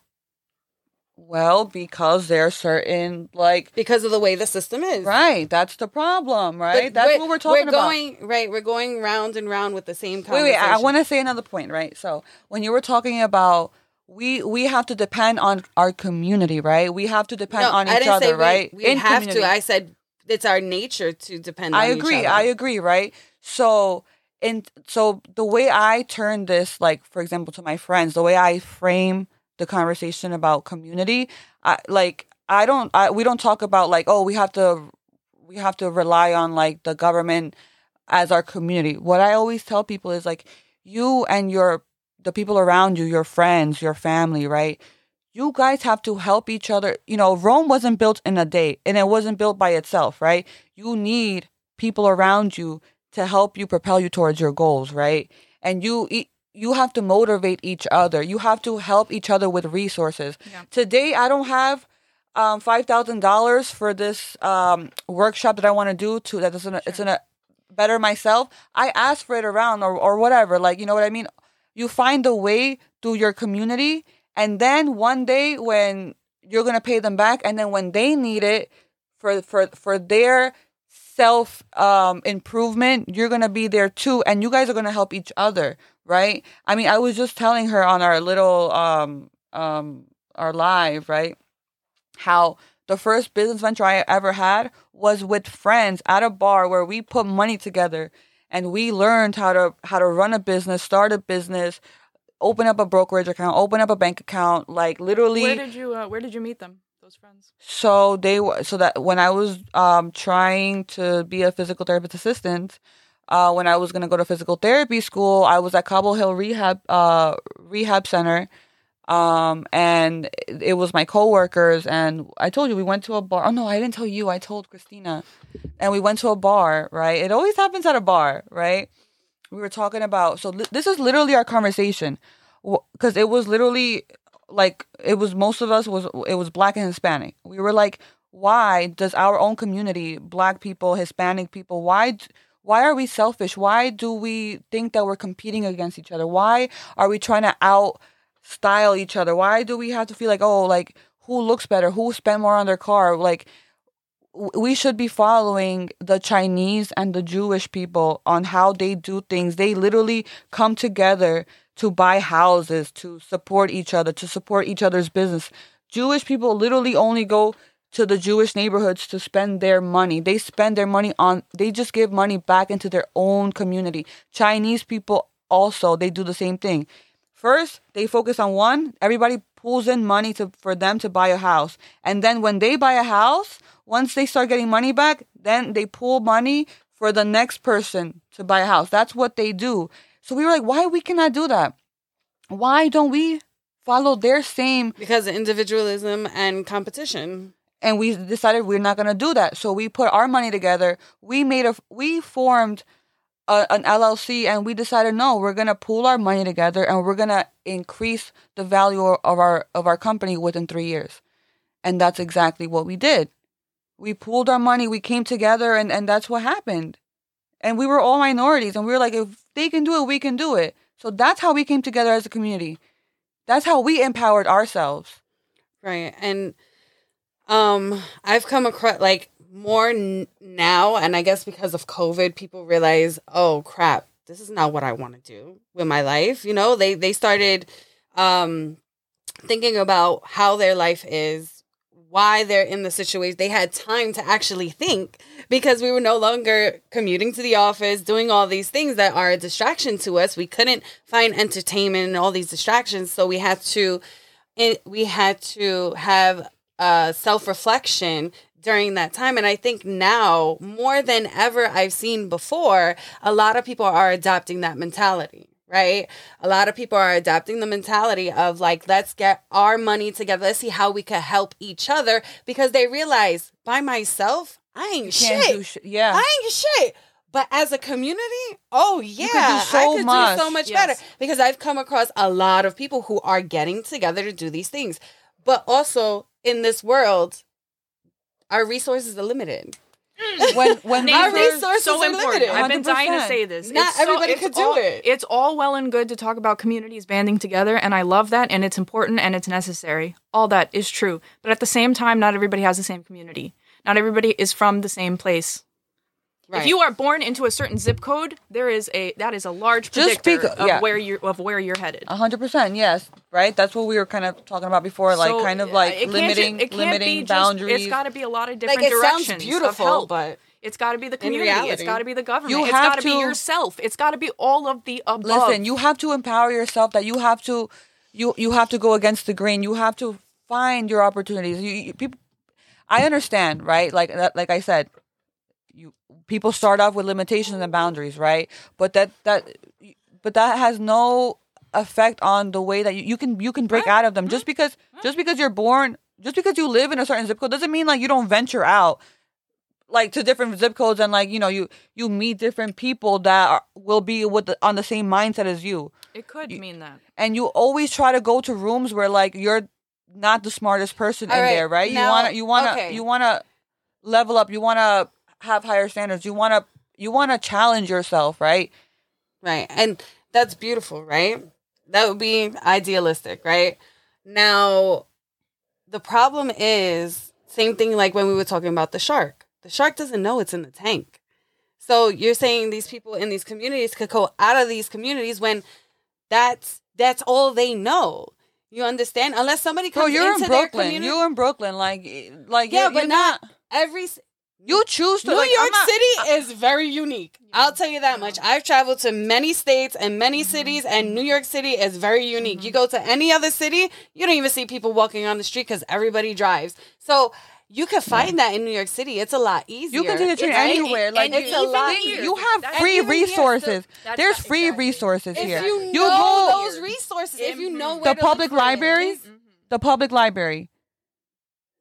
Well, because there are certain like because of the way the system is. right. That's the problem, But right? That's what we're talking we're about. going, Right, we're going round and round with the same Wait, conversation. wait. I, want to say another point, right? So when you were talking about we we have to depend on our community, right? We have to depend No, on I each other, say we, right? We have community. to. I said it's our nature to depend. I on agree. Each other. I agree, I agree, right? So and so the way I turn this, like for example, to my friends, the way I frame the conversation about community, I like I don't I we don't talk about like oh we have to we have to rely on like the government as our community. What I always tell people is like you and your the people around you, your friends, your family, right? You guys have to help each other. You know, Rome wasn't built in a day and it wasn't built by itself, right? You need people around you to help you propel you towards your goals, right? And you you have to motivate each other. You have to help each other with resources. Yeah. Today I don't have um five thousand dollars for this um workshop that I want to do to that in a, it's in a better myself, I ask for it around or or whatever. Like you know what I mean. You find a way through your community, and then one day when you're gonna pay them back, and then when they need it for for for their self um improvement you're gonna be there too and you guys are gonna help each other right i mean i was just telling her on our little um um our live right how the first business venture i ever had was with friends at a bar where we put money together and we learned how to how to run a business start a business open up a brokerage account open up a bank account like literally Where did you uh, Where did you meet them? Those friends. so they were so that when I was um trying to be a physical therapist assistant, uh when I was gonna go to physical therapy school, I was at Cobble Hill Rehab uh Rehab Center. Um and it- it was my coworkers and I told you we went to a bar. Oh no, I didn't tell you. I told Christina. And we went to a bar, right? It always happens at a bar, right? We were talking about so li- this is literally our conversation because it was literally like it was most of us was it was black and hispanic we were like why does our own community black people hispanic people why d- why are we selfish? Why do we think that we're competing against each other? Why are we trying to out style each other? Why do we have to feel like oh like who looks better? Who spent more on their car? Like we should be following the Chinese and the Jewish people on how they do things. They literally come together to buy houses, to support each other, to support each other's business. Jewish people literally only go to the Jewish neighborhoods to spend their money. They spend their money on they just give money back into their own community. Chinese people also, they do the same thing. First, they focus on one. Everybody pulls in money to for them to buy a house, and then when they buy a house, once they start getting money back, then they pull money for the next person to buy a house. That's what they do. So we were like, why we cannot do that? Why don't we follow their same? because of individualism and competition. And we decided we're not gonna do that. So we put our money together. We made a we formed a, an LLC and we decided no, we're gonna pool our money together and we're gonna increase the value of our of our company within three years. And that's exactly what we did. We pooled our money, we came together and, and that's what happened. And we were all minorities and we were like, if they can do it, we can do it. So that's how we came together as a community. That's how we empowered ourselves. Right. And um I've come across like more n- now and I guess because of COVID people realize, "Oh crap, this is not what I want to do with my life." You know, they they started um thinking about how their life is, why they're in the situation. They had time to actually think because we were no longer commuting to the office, doing all these things that are a distraction to us. We couldn't find entertainment and all these distractions, so we had to it, we had to have uh, self reflection during that time. And I think now, more than ever I've seen before, a lot of people are adopting that mentality. Right? A lot of people are adopting the mentality of like, let's get our money together. Let's see how we can help each other because they realize by myself, I ain't shit. shit. Yeah. I ain't shit. But as a community, oh yeah, do so I could much. do so much Yes. better because I've come across a lot of people who are getting together to do these things. But also in this world, our resources are limited. Mm. when when Our first- resources so are important. limited. I've been dying to say this. Not It's everybody it's could do all- it. It's all well and good to talk about communities banding together, and I love that, and it's important and it's necessary. All that is true, but at the same time, not everybody has the same community. Not everybody is from the same place. Right. If you are born into a certain zip code, there is a that is a large Just predictor speak- of yeah. where you're of where you're headed. A hundred percent, yes, right. That's what we were kind of talking about before, like So, kind of uh, like it can't limiting, it can't limiting be just- boundaries. It's got to be a lot of like different it sounds directions. of beautiful, help. but It's got to be the community. It's got to be the government. You it's have got to be yourself. It's got to be all of the above. Listen, you have to empower yourself. That you have to, you you have to go against the grain. You have to find your opportunities. You, you people, I understand, right? Like like I said, you people start off with limitations and boundaries, right? But that that, but that has no effect on the way that you, you can you can break out of them. Just because just because you're born, just because you live in a certain zip code doesn't mean like you don't venture out like to different zip codes and like you know you you meet different people that are, will be with the, on the same mindset as you It could mean that. and you always try to go to rooms where like you're not the smartest person All in right, there right now- you want to you want to okay. you want to level up you want to have higher standards you want to you want to challenge yourself, right? Right. And that's beautiful, right? That would be idealistic, right? Now, the problem is same thing like when we were talking about the shark. The shark doesn't know it's in the tank. So you're saying these people in these communities could go out of these communities when that's that's all they know. You understand? Unless somebody comes you're into in their Brooklyn. community. You're in Brooklyn, like, like yeah, you're, but you're not every You choose to. New like, York not- City is very unique. I'll tell you that much. I've traveled to many states and many cities, and New York City is very unique. You go to any other city, you don't even see people walking on the street because everybody drives. So you can find that in New York City. It's a lot easier. You can take a train It's- anywhere. and- Like it's a lot you- easier. you have That's- free and here, resources. that's There's not- free exactly. resources If here. you, You know go those resources, if you know the where to public for it, library. it's- The public library.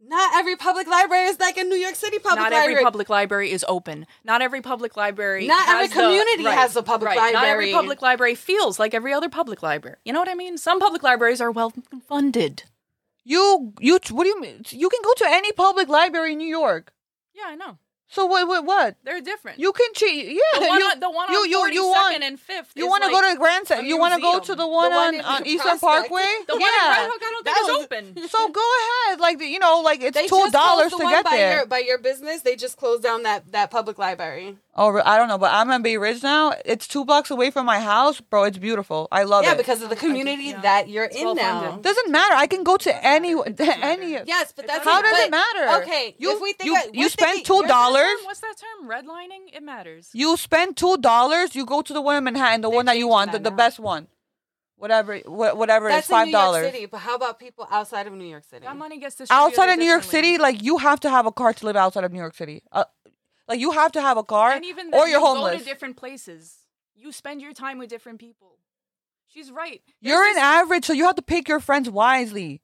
Not every public library is like a New York City public library. not library. every public library is open. Not every public library. Not every has the- community has a public right. Not every public library feels like every other public library. You know what I mean? Some public libraries are well funded. You you what do you mean? You can go to any public library in New York. Yeah, I know. So what what what? They're different. You can cheat. Yeah, the one, you, on, the one you, on you, 42nd you want and 5th. you want to like, go to Grand a Central. You want to go to the one The one on, in on Eastern Prospect. Parkway. The one yeah. in Red Hook, I don't think That is was- open. So go ahead. Like you know, like it's They two dollars to one get by there. Your, by your business, they just closed down that, that public library. Oh, I don't know, but I'm in Bay Ridge now. It's two blocks away from my house, bro. It's beautiful. I love yeah, it. Yeah, because of the community yeah. that you're It's in well now. funded. doesn't matter. I can go to any any. Yes, but that's How does it matter? Okay, you if we think you, that- you we're spend two you're- dollars. What's that term? Redlining? It matters. You spend two dollars. You go to the one in Manhattan, the They one that you changed want, the, that the now. best one. Whatever, wha- whatever That's is five in New York dollars. City, but how about people outside of New York City? That money gets distributed Outside of New York differently. City, like you have to have a car to live outside of New York City. Uh, like you have to have a car, and even then, or you're you homeless. Go to different places. You spend your time with different people. She's right. There's You're an this- average, so you have to pick your friends wisely.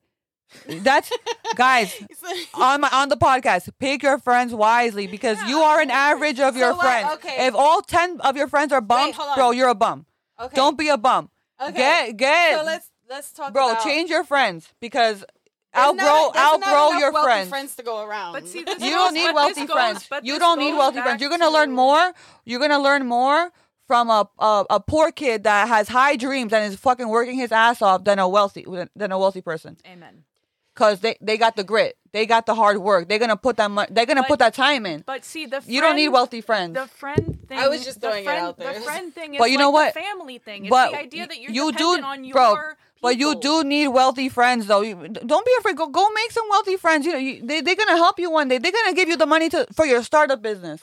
That's guys on my on the podcast. Pick your friends wisely because you are an average of your So what? friends. Okay. If all ten of your friends are bums, hold on. bro, you're a bum. okay. Don't be a bum. Okay. Get get, So let's let's talk. bro. about, Change your friends because There's outgrow not- outgrow your friends. friends to go around. But see, this You goes- don't need but wealthy goes- friends. but You don't need wealthy friends. You're gonna learn more. You're gonna learn more from a, a a poor kid that has high dreams and is fucking working his ass off than a wealthy than a wealthy person. Amen. Cause they, they got the grit, they got the hard work. They're gonna put that mo- they're gonna But- put that time in. But see, the You don't need wealthy friends. The friend thing. I was just the throwing it out there. The friend thing is But you know like what? the family thing. It's but the idea that you're you do, dependent on your bro. But you do need wealthy friends, though. You, don't be afraid. Go go make some wealthy friends. You know, you, they they're gonna help you one day. They're gonna give you the money to for your startup business.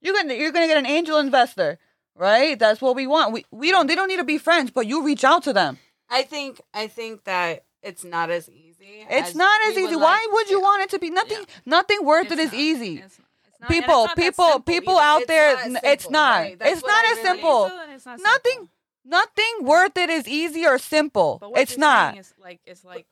You're gonna you're gonna get an angel investor, right? That's what we want. We we don't. They don't need to be friends, but you reach out to them. I think I think that it's not as easy. It's as not as easy. would Why like- would you want it to be? Nothing. Nothing worth It's it is not. easy. It's not. It's not. People, people, people either. out there. it's not. right? It's not as really- simple. Not- Nothing. simple. Nothing worth it is easy or simple. It's not. Is like it's like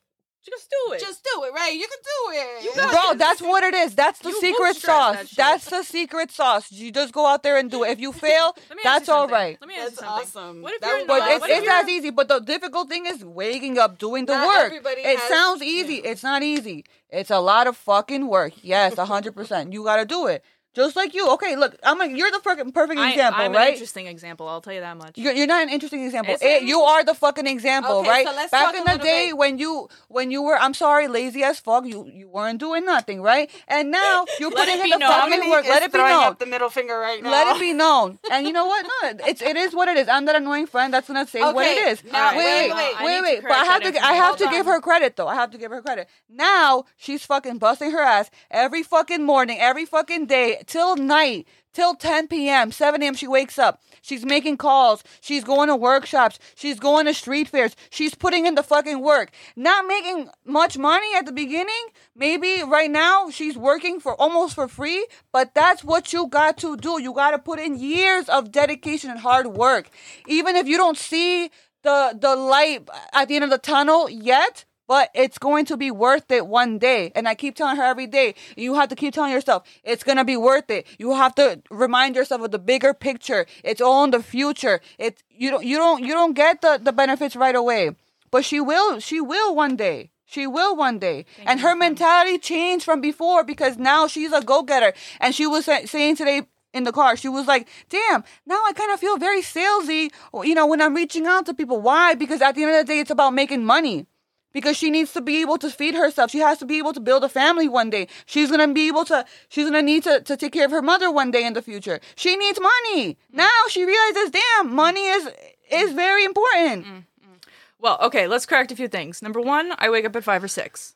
just do it. Just do it, right? You can do it. You got Bro, this. that's what it is. That's the You secret sauce. that. That's the secret sauce. You just go out there and do it. If you fail, Let me ask that's you all something. right. Let me ask That's you something. awesome. What if That you're would not? But it's, what if it's you're- as easy. But the difficult thing is waking up, doing the Not work. everybody It has- sounds easy. It's not easy. It's a lot of fucking work. Yes, hundred percent. You got to do it. Just like you. Okay, look, I'm like you're the fucking perfect I, example, I'm right? an interesting example. I'll tell you that much. You're, you're not an interesting example. It- eh, an you are the fucking example, Okay, right? so let's Back talk in a the day bit- when you when you were, I'm sorry, lazy as fuck. You you weren't doing nothing, right? And now you're putting in the known. fucking Dominique work. Let it be known. up the middle finger right now. Let it be known. And you know what? No, it's it is what it is. I'm that annoying friend that's gonna say what it is. now, wait, wait, wait, wait. I wait, wait. But I have to I have to give her credit though. I have to give her credit. Now she's fucking busting her ass every fucking morning, every fucking day, till night, till 10 p.m., 7 a.m. She wakes up. She's making calls. She's going to workshops. She's going to street fairs. She's putting in the fucking work. Not making much money at the beginning. Maybe right now she's working for almost for free, but that's what you got to do. You got to put in years of dedication and hard work. Even if you don't see the the light at the end of the tunnel yet, but it's going to be worth it one day. And I keep telling her every day, you have to keep telling yourself, it's going to be worth it. You have to remind yourself of the bigger picture. It's all in the future. It's you don't you don't you don't get the, the benefits right away. But she will she will one day. She will one day. and her mentality changed from before because now she's a go-getter. And she was sa- saying today in the car. She was like, "Damn, now I kind of feel very salesy, you know, when I'm reaching out to people. Why? Because at the end of the day, it's about making money." Because she needs to be able to feed herself. She has to be able to build a family one day. She's gonna be able to. She's gonna need to, to take care of her mother one day in the future. She needs money. Mm. Now she realizes, damn, money is is very important. Mm, mm. Well, okay, let's correct a few things. Number one, I wake up at five or six.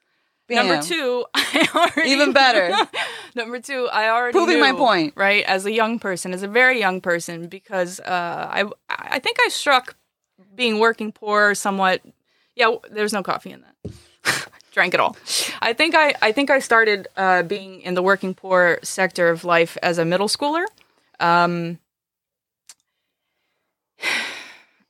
Number two, I already Even better. Number two, I already Proving my point. right? As a young person, as a very young person, because uh, I I think I struck being working poor somewhat. Yeah, there's no coffee in that. Drank it all. I think I I think I started uh, being in the working poor sector of life as a middle schooler. Um,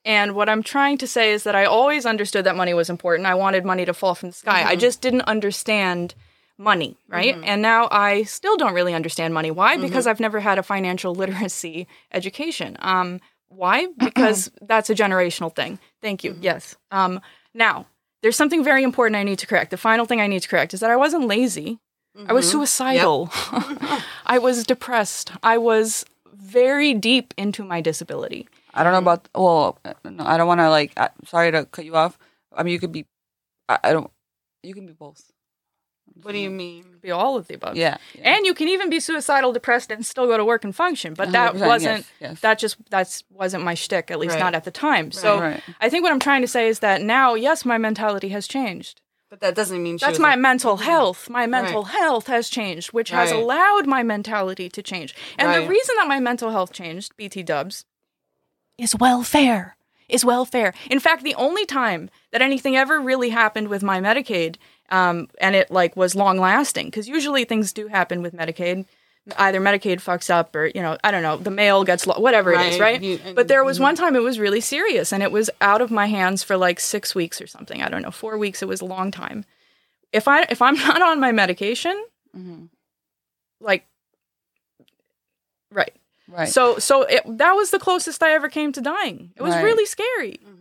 and what I'm trying to say is that I always understood that money was important. I wanted money to fall from the sky. I just didn't understand money, right? And now I still don't really understand money. Why? Because I've never had a financial literacy education. Um, why? Because that's a generational thing. Thank you. Yes. Um, now, there's something very important I need to correct. The final thing I need to correct is that I wasn't lazy. I was mm-hmm. suicidal. I was depressed. I was very deep into my disability. I don't know about. Well, no, I don't want to like. I, sorry to cut you off. I mean, you could be. I, I don't. You can be both. What do you mm-hmm. mean? Be all of the above. Yeah. yeah. And you can even be suicidal, depressed, and still go to work and function. But that wasn't yes, yes. that just that's wasn't my shtick, at least Right. not at the time. So Right. I think what I'm trying to say is that now, yes, my mentality has changed. But that doesn't mean she That's was my a- mental mm-hmm. health. My mental Right. health has changed, which has allowed my mentality to change. And the reason that my mental health changed, BT dubs, is welfare. Is welfare. In fact, the only time that anything ever really happened with my Medicaid, um, and it like was long lasting, because usually things do happen with Medicaid. Either Medicaid fucks up, or you know, I don't know, the mail gets lo- whatever it is, Right. right? You- and- but there was mm-hmm. one time it was really serious, and it was out of my hands for like six weeks or something. I don't know, four weeks. It was a long time if I if I'm not on my medication, mm-hmm. like right. Right. So so it, that was the closest I ever came to dying. It was Right. really scary. Mm-hmm.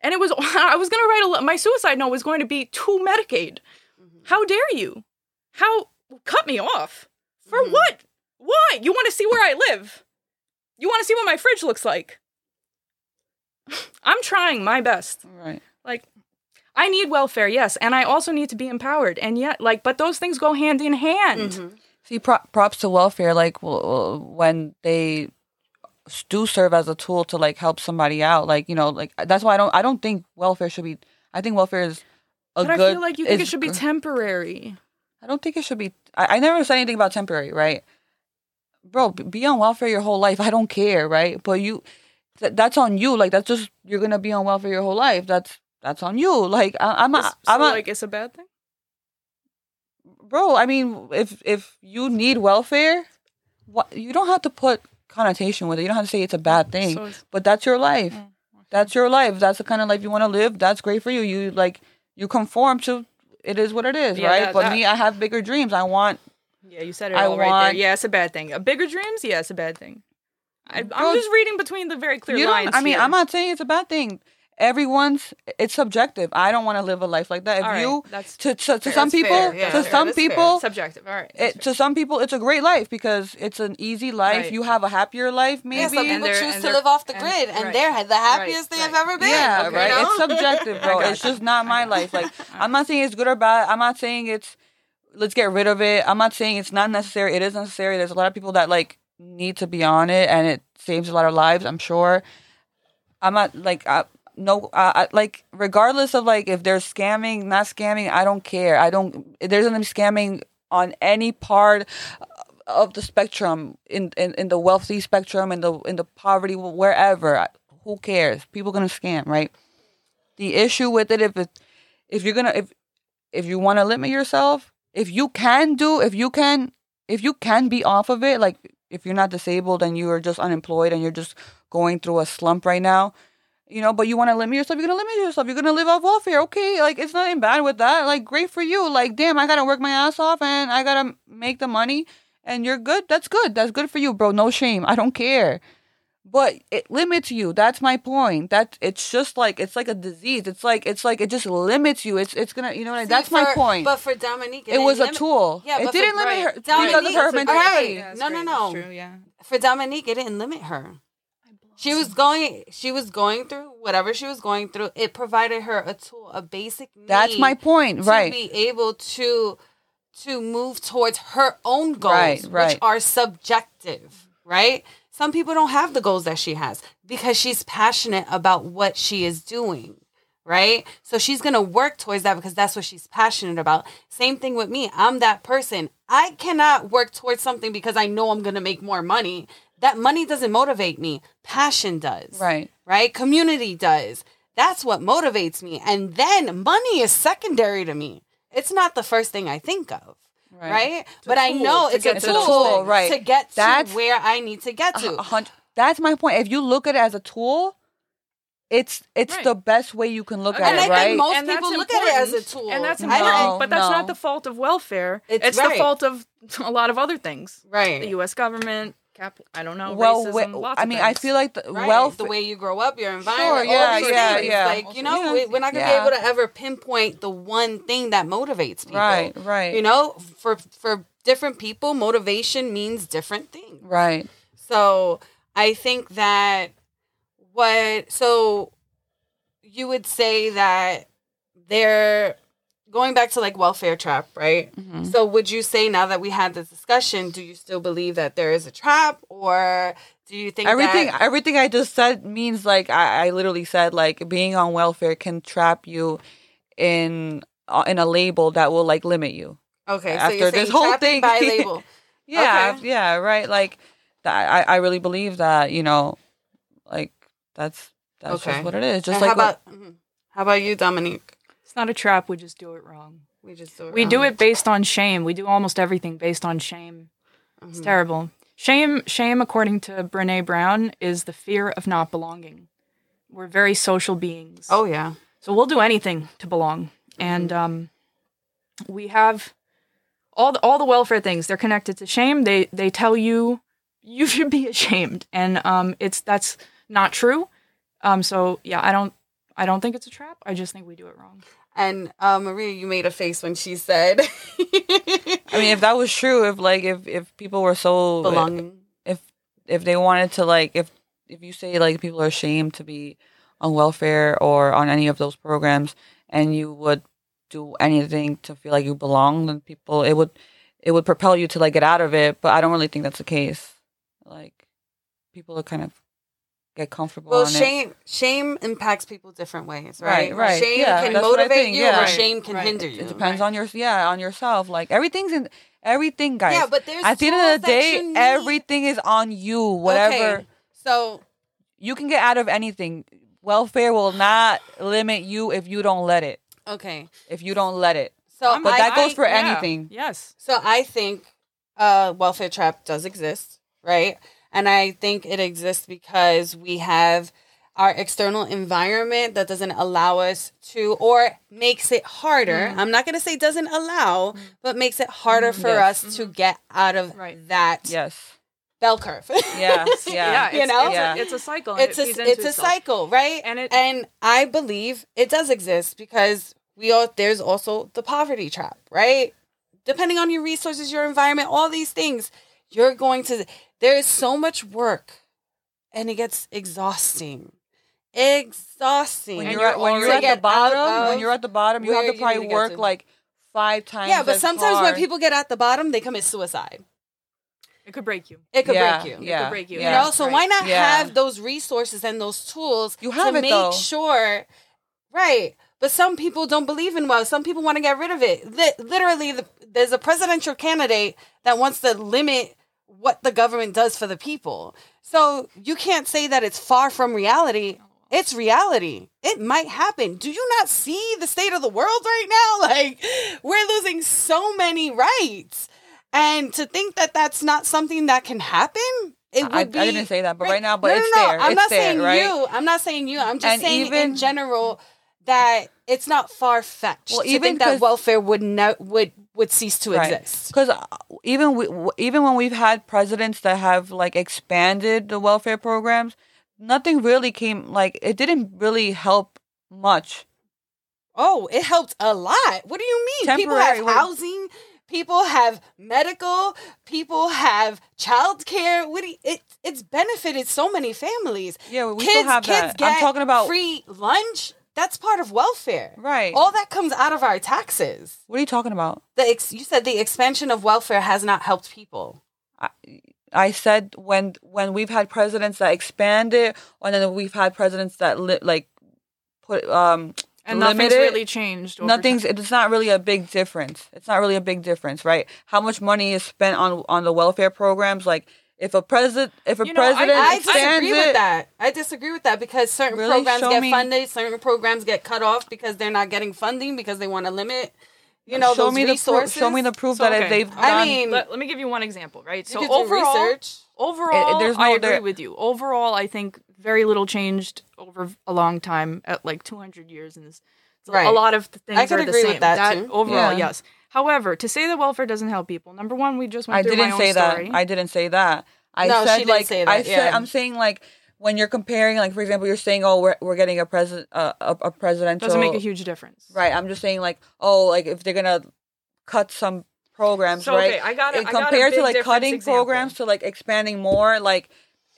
And it was I was going to write a my suicide note was going to be to Medicaid. Mm-hmm. How dare you? How cut me off? For mm-hmm. what? Why? You want to see where I live? You want to see what my fridge looks like? I'm trying my best right. like i need welfare yes and i also need to be empowered and yet like but those things go hand in hand mm-hmm. See, pro- props to welfare. Like w- w- when they do serve as a tool to like help somebody out. Like you know, like that's why I don't. I don't think welfare should be. I think welfare is a but good. i feel like you think it should be temporary I don't think it should be. I, I never said anything about temporary, right? Bro, be on welfare your whole life. I don't care, right? But you, th- that's on you. Like that's just you're gonna be on welfare your whole life. That's that's on you. Like I, I'm so not. I'm not. like it's a bad thing bro. I mean, if if you need welfare, what you don't have to put connotation with it. You don't have to say it's a bad thing. So but that's your life. Mm, that's your life. That's the kind of life you want to live. That's great for you. You like you conform to. It is what it is, Yeah, right? that- but that- me, I have bigger dreams. I want yeah you said it I all right want- there yeah it's a bad thing a bigger dreams yeah it's a bad thing I, i'm just reading between the very clear you lines I mean, here. I'm not saying it's a bad thing. Everyone's it's subjective. I don't want to live a life like that. If All right, you that's to to, to fair, some that's people, fair, yeah, to fair, some that's fair. people, subjective all right it, to some people, it's a great life because it's an easy life. Right. You have a happier life, maybe. Yeah, some people they're- choose to live off the and- grid, and right. they're the happiest they right, have ever been. Yeah, okay, right. you know? It's subjective, bro. It's just not my life. Like I'm not saying it's good or bad. I'm not saying it's let's get rid of it. I'm not saying it's not necessary. It is necessary. There's a lot of people that like need to be on it, and it saves a lot of lives. I'm sure. I'm not like I, no, I, I, like regardless of like if they're scamming, not scamming. I don't care. I don't. There's be scamming on any part of the spectrum in, in, in the wealthy spectrum in the in the poverty wherever who cares people gonna scam right the issue with it if it if you're gonna if if you want to limit yourself if you can do if you can if you can be off of it like if you're not disabled and you are just unemployed and you're just going through a slump right now you know but you want to limit yourself you're gonna limit yourself you're gonna live off welfare okay like it's nothing bad with that like great for you like damn i gotta work my ass off and i gotta make the money and you're good that's good that's good for you bro no shame i don't care but it limits you. That's my point. That it's just like it's like a disease. It's like it's like it just limits you. It's it's gonna you know what I mean? See, that's my point. But for Dominique, it was a tool. Yeah, it but didn't limit right. her Dominique, because of her mentality. right. No, no, no. True, yeah. For Dominique, it didn't limit her. She was going. She was going through whatever she was going through. It provided her a tool, a basic. That's my point, to right? be able to to move towards her own goals, Right, which are subjective, right? Some people don't have the goals that she has because she's passionate about what she is doing, right? So she's going to work towards that because that's what she's passionate about. Same thing with me. I'm that person. I cannot work towards something because I know I'm going to make more money. That money doesn't motivate me. Passion does Right. right? Community does. That's what motivates me. And then money is secondary to me. It's not the first thing I think of. Right. Right. But I know it's get a to tool, the tool, right. to get to That's- where I need to get to. Hundred- That's my point. If you look at it as a tool, it's it's Right. the best way you can look Okay. at and it, I right? think most And people look at it as a tool. And that's important, don't- but that's no. not the fault of welfare. It's It's, right. the fault of a lot of other things. right. The U.S. government, cap. I don't know. well, racism, we- lots I of mean, I feel like the Right. wealth. the way you grow up, your environment, yeah, all yeah, things. yeah. Like you know, Yeah. we, we're not gonna Yeah. be able to ever pinpoint the one thing that motivates people. Right, right. You know, for for different people, motivation means different things. right. So I think that what so you would say that they're going back to like welfare trap, right? Mm-hmm. So would you say now that we had this discussion, do you still believe that there is a trap, or do you think Everything, that- everything I just said means like I, I literally said like being on welfare can trap you in uh, in a label that will like limit you. Okay, so after you're this whole thing- by label. Yeah, Okay. yeah, right. Like I I really believe that you know, like that's that's Okay. just what it is. Just And like how about mhm. how about you, Dominique? Not a trap. We just do it wrong. We just do it We do it based on shame. We do almost everything based on shame. Mm-hmm. It's terrible. Shame, shame, according to Brene Brown, is the fear of not belonging. We're very social beings. Oh yeah. So we'll do anything to belong. And um, we have all the, all the welfare things. They're connected to shame. They they tell you you should be ashamed, and um, it's that's not true. Um, so yeah, I don't I don't think it's a trap. I just think we do it wrong. And uh, Maria, you made a face when she said I mean, if that was true, if like if if people were so belonging. if if they wanted to like if if you say like people are ashamed to be on welfare or on any of those programs and you would do anything to feel like you belong then people it would it would propel you to like get out of it but i don't really think that's the case like people are kind of get comfortable Well, on it shame shame impacts people different ways, Right, right? right. Shame Yeah, can that's what I motivate you, yeah. or Right, shame can right. hinder you. it depends on your yeah on yourself like everything's in everything guys Yeah, but there's at the end of the day everything is on you whatever Okay, So you can get out of anything. Welfare will not limit you if you don't let it. okay, If you don't let it. so But I, that goes I- for Yeah. anything. Yes. So I think uh, welfare trap does exist, right? And I think it exists because we have our external environment that doesn't allow us to, or makes it harder. Mm-hmm. I'm not going to say doesn't allow, mm-hmm. but makes it harder mm-hmm. for Yes. us to mm-hmm. get out of Right. that Yes. bell curve. Yeah. Yeah, Yeah. You it's, know? it's, Yeah. a, it's a cycle. it's a feeds into it's a itself. cycle, right? And it- and I believe it does exist because we all there's also the poverty trap, right? Depending on your resources, your environment, all these things, you're going to there is so much work and it gets exhausting. Exhausting. When you're, you're at, when you're at the bottom, when you're at the bottom, you have to probably need to get work to. like five times. yeah, but as sometimes when people get at the bottom, they commit suicide. It could break you. It could yeah, break you. Yeah. could break you. You know, so Right. why not Yeah. have those resources and those tools You have to it, make though. sure, right? But some people don't believe in wealth. Some people want to get rid of it. Li- literally, the, there's a presidential candidate that wants to limit what the government does for the people. So you can't say that it's far from reality. It's reality. It might happen. Do you not see the state of the world right now? Like, we're losing so many rights. And to think that that's not something that can happen, it would I- I didn't say that, but right now, but No, no, it's no. there. I'm It's not there, saying right? you. I'm not saying you. I'm just And saying in general that it's not far fetched Well, to even think that welfare would no, would would cease to Right. exist. Because uh, even we, even when we've had presidents that have like expanded the welfare programs, nothing really came like it didn't really help much. Oh, it helped a lot. What do you mean? People have housing. People have medical. People have childcare. What do you, it? It's benefited so many families. Yeah, we kids, still have kids that. Get I'm talking about free lunch. That's part of welfare. right. All that comes out of our taxes. what are you talking about? The ex- you said the expansion of welfare has not helped people. I, I said when when we've had presidents that expanded, and then we've had presidents that li- like put um and limit nothing's it, really changed. over nothing's time. it's not really a big difference it's not really a big difference right how much money is spent on on the welfare programs like if a president if a You know, president I expands disagree with that. I disagree with that because certain Really? programs Show get me- funded, certain programs get cut off because they're not getting funding because they want to limit, you know, show those me the proof show me the proof So, that okay. they've done I mean, Let, let me give you one example, right? So could overall, research. overall, there's I agree there- with you. Overall, I think very little changed over a long time, at like 200 years, and this, so Right. a lot of things I could are the agree same. with that, too. overall, Yeah. yes. However, to say that welfare doesn't help people, number one, we just went i through didn't my own say that story. i didn't say that i No, she said didn't like say that, i said yeah. i'm saying like when you're comparing like for example you're saying oh we're, we're getting a president uh, a, a presidential doesn't make a huge difference. right i'm just saying like oh like if they're gonna cut some programs So, right okay, I got a- And got a compared to like cutting example. programs to like expanding more like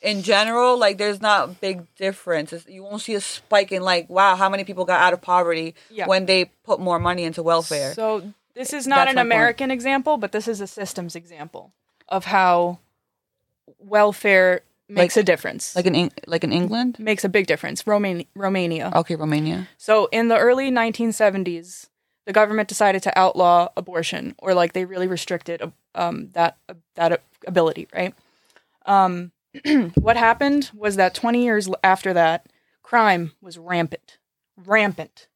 in general like there's not big difference It's- you won't see a spike in like wow how many people got out of poverty Yeah. when they put more money into welfare So this is not That's an my point. American example, but this is a systems example of how welfare makes Like- a difference. like in Eng- like in england makes a big difference. Roman- Romania. okay romania So in the early 1970s, the government decided to outlaw abortion, or like they really restricted um, that that ability. Right. Um, what happened was that 20 years after that, crime was rampant, rampant,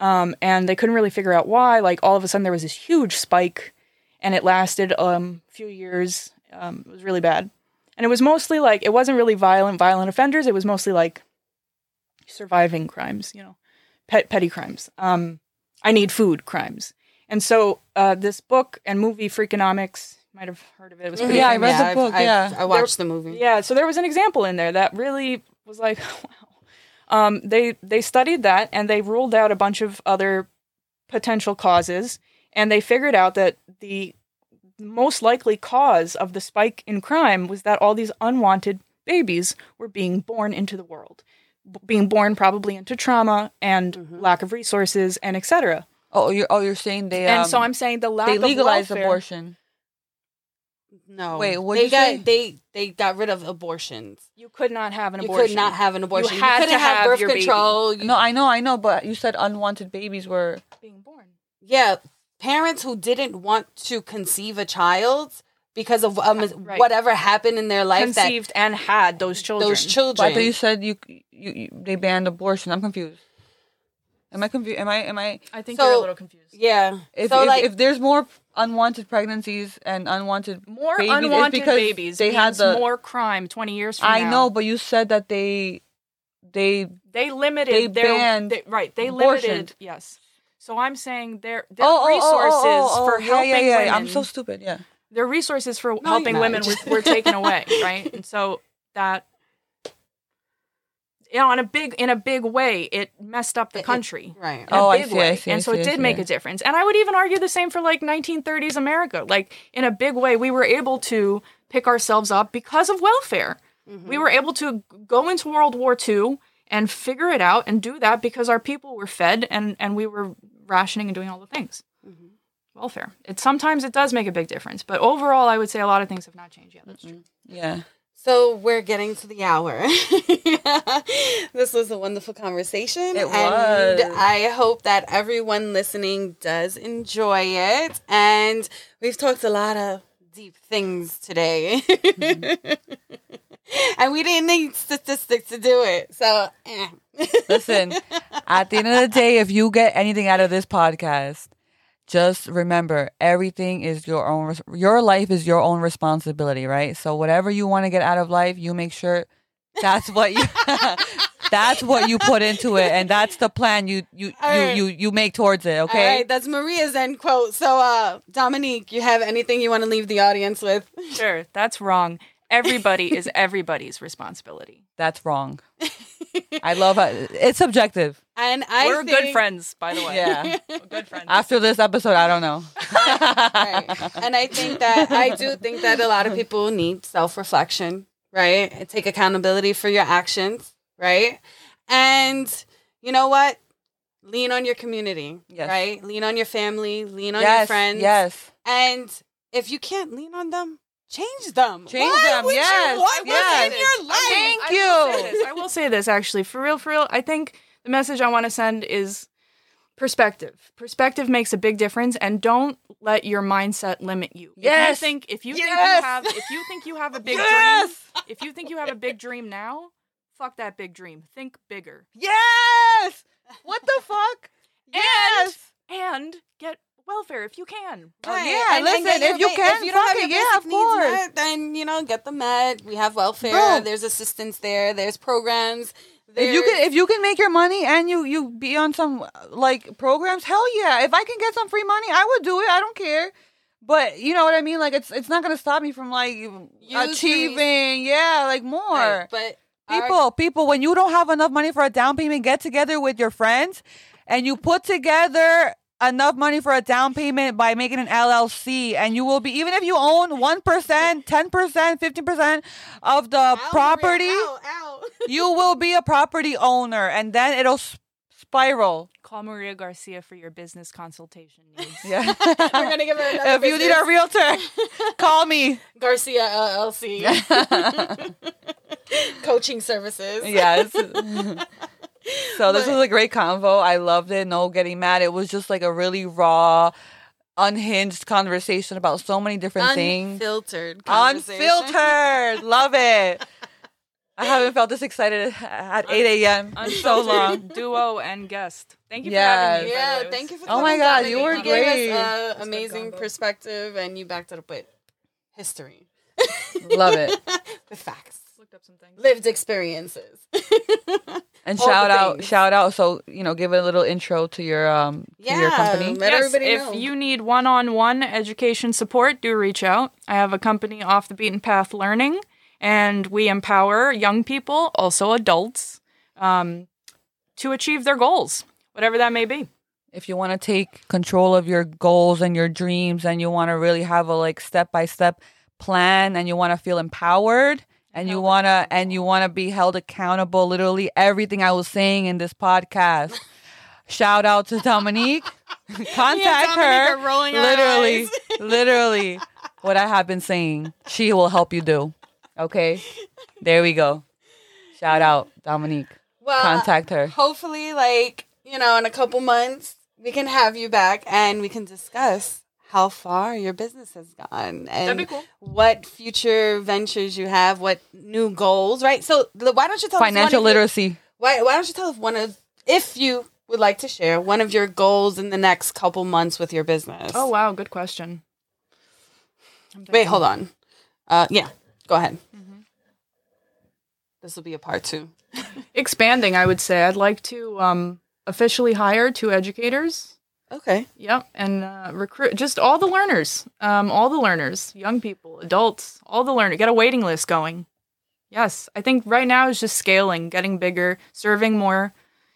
um, and they couldn't really figure out why. Like all of a sudden, there was this huge spike, and it lasted um, a few years. Um, it was really bad, and it was mostly like it wasn't really violent, violent offenders. It was mostly like surviving crimes, you know, pet petty crimes. Um, I need food crimes. And so uh, this book and movie Freakonomics, you might have heard of it. It was pretty Yeah, I famous. read the I've- book, I've- yeah. I watched the movie. Yeah, so there was an example in there that really was like, wow. Um, they they studied that and they ruled out a bunch of other potential causes, and they figured out that the most likely cause of the spike in crime was that all these unwanted babies were being born into the world, B- being born probably into trauma and lack of resources and etc. oh you're oh you're saying they and um, so I'm saying the lack they of legalized welfare- abortion No. Wait, what'd they you got say? they they got rid of abortions. You could not have an You abortion. You could not have an abortion. You, had couldn't to have, have birth your control. You- no i know i know but you said unwanted babies were being born. yeah, parents who didn't want to conceive a child because of um, Right. whatever happened in their life that conceived and had those children. those But I children. thought you said you, you, you they banned abortion. I'm confused. Am I confused? Am I am I I think So- you're a little confused. yeah. if so if, like if there's more unwanted pregnancies and unwanted More babies, it's unwanted because babies they means had the more crime 20 years from now. I now. know, but you said that they they They limited They their banned they- right. They abortion. limited yes. So I'm saying their their oh, oh, oh, oh resources oh, oh, oh, for yeah, helping yeah, yeah. women. I'm so stupid. Yeah. their resources for you're helping women were, were taken away, right? And so that you know, in a big in a big way, it messed up the It- it- country. right. in a Oh, I big see, I see, and so see, it did make a difference. And I would even argue the same for like 1930s America. Like in a big way, we were able to pick ourselves up because of welfare. Mm-hmm. We were able to go into World War II and figure it out and do that because our people were fed and and we were rationing and doing all the things. Mm-hmm. Welfare. It sometimes it does make a big difference, but overall, I would say a lot of things have not changed yet. That's true. Yeah. So we're getting to the hour. this was a wonderful conversation. It and. I hope that everyone listening does enjoy it. And we've talked a lot of deep things today. and we didn't need statistics to do it. So eh. Listen, at the end of the day, if you get anything out of this podcast, just remember everything is your own. Your life is your own responsibility, right? So whatever you want to get out of life, you make sure that's what you. That's what you put into it, and that's the plan you you All you, right. you you make towards it. Okay. right, that's Maria's end quote. So, uh, Dominique, you have anything you want to leave the audience with? Sure, that's wrong. Everybody is everybody's responsibility. That's wrong. I love how it's subjective. And I We're think, good friends, by the way. Yeah. We're good friends. After this episode, I don't know. Right. And I think that I do think that a lot of people need self reflection, right? And take accountability for your actions, right? And you know what? Lean on your community, Yes. right? Lean on your family, lean on your friends. Yes. And if you can't lean on them, change them. Change Why them, would you- yes, Why yes. was in your life? Thank I will say you. this. I will say this actually, for real, for real. I think the message I want to send is perspective. Perspective makes a big difference, and don't let your mindset limit you. If you Yes. think if you think you have if you think you have a big Yes. dream, if you think you have a big dream now, fuck that big dream. Think bigger Yes. What the fuck? Yes. and get welfare if you can. Oh, Right. yeah, And listen, if you can, if you don't have it, your yeah, of needs course. met, then you know, get the med. We have welfare. Bro. There's assistance there. There's programs. If you can, if you can make your money and you you be on some like programs, hell yeah! If I can get some free money, I would do it. I don't care. But you know what I mean? Like it's it's not gonna stop me from like achieving. Yeah, like more. Right, but our- People, people, when you don't have enough money for a down payment, get together with your friends and you put together enough money for a down payment by making an LLC and you will be even if you own 1%, 10%, 15% of the Ow, Maria, property, ow, ow. you will be a property owner and then it'll s- spiral. Call Maria Garcia for your business consultation needs. Yeah. We're gonna give her another if you need a realtor, call me. Garcia LLC coaching services. Yes. So this was a great convo. I loved it. No getting mad. It was just like a really raw, unhinged conversation about so many different things. Unfiltered. conversation. Unfiltered. Love it. I haven't felt this excited at 8 a.m. in so long. Duo and guest. Thank you for having me. by the way. Yeah, It thank you for Oh my God, Dominique. you were You gave us, great. uh, amazing perspective, and you backed it up with history, Love it. with facts, Looked up some things. lived experiences. And All shout out, things. shout out. So you know, give a little intro to your um to your Yeah, company. Let yes, everybody if know. you need one-on-one education support, do reach out. I have a company, Off the Beaten Path Learning, and we empower young people, also adults, um, to achieve their goals, whatever that may be. if you want to take control of your goals and your dreams and you want to really have a like step by step plan and you want to feel empowered and you want to and you want to be held accountable literally everything i was saying in this podcast. Shout out to dominique. Contact Dominique her. literally literally what i have been saying she will help you do. Okay? There we go. Shout out dominique. Well, contact her. hopefully, like you know, in a couple months, we can have you back and we can discuss how far your business has gone and be cool. what future ventures you have, what new goals, right? So, l- why don't you tell us financial one of your- literacy Why Why don't you tell us one of, if you would like to share, one of your goals in the next couple months with your business? Oh wow, good question. Wait, hold on. Uh, yeah, go ahead. Mm-hmm. This will be a part two. Expanding, I would say. I'd like to um, officially hire two educators. Okay. Yep, and uh, recruit just all the learners, um, all the learners, young people, adults, all the learners. Get a waiting list going. Yes, I think right now is just scaling, getting bigger, serving more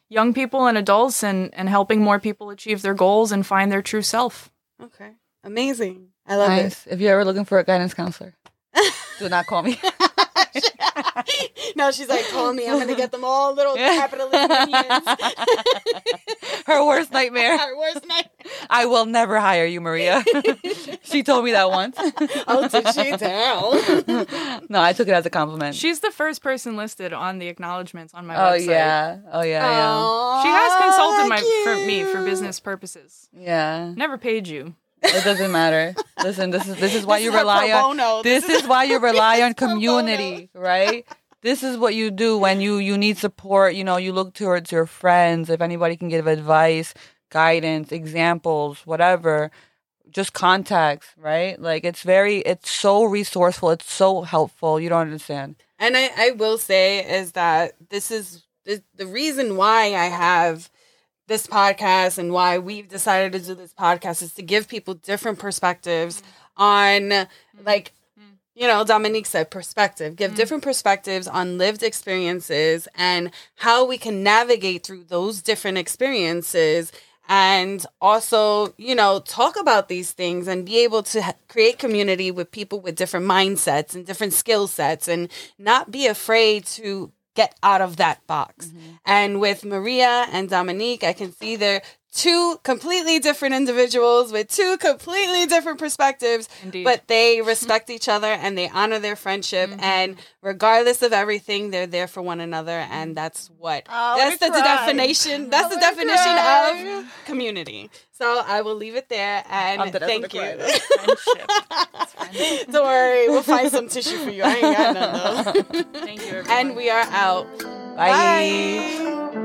young people and adults, and and helping more people achieve their goals and find their true self. Okay. Amazing. I love it. If you're ever looking for a guidance counselor, do not call me. no, she's like, call me. I'm gonna get them all little capitalist minions. Her worst nightmare. Her worst night. I will never hire you, Maria. she told me that once. Oh, did she down? no, I took it as a compliment. She's the first person listed on the acknowledgments on my website. oh website. yeah. Oh yeah. Aw, She has consulted my cute. for me for business purposes. Yeah. Yeah. Never paid you. It doesn't matter. Listen, this is this is why This you is rely on this This is why you rely on community, right? This is what you do when you you need support. You know, you look towards your friends. If anybody can give advice, guidance, examples, whatever, just contacts, right? Like it's very, it's so resourceful. It's so helpful. You don't understand. And I, I will say is that this is the, the reason why I have this podcast and why we've decided to do this podcast is to give people different perspectives mm-hmm. on mm-hmm. like mm-hmm. you know, Dominique said perspective, give different perspectives on lived experiences and how we can navigate through those different experiences and also, you know, talk about these things and be able to ha- create community with people with different mindsets and different skill sets and not be afraid to get out of that box. Mm-hmm. And with Maria and Dominique, I can see they're two completely different individuals with two completely different perspectives, Indeed. but they respect each other and they honor their friendship. Mm-hmm. And regardless of everything, they're there for one another. And that's what, Oh, that's the I definition, that's the definition cried. of community. So I will leave it there and I'm dead thank you. crier. Friendship. It's friendship. Don't worry, we'll find some tissue for you. I ain't got none though. Thank you, everyone. and we are out. Bye. Bye.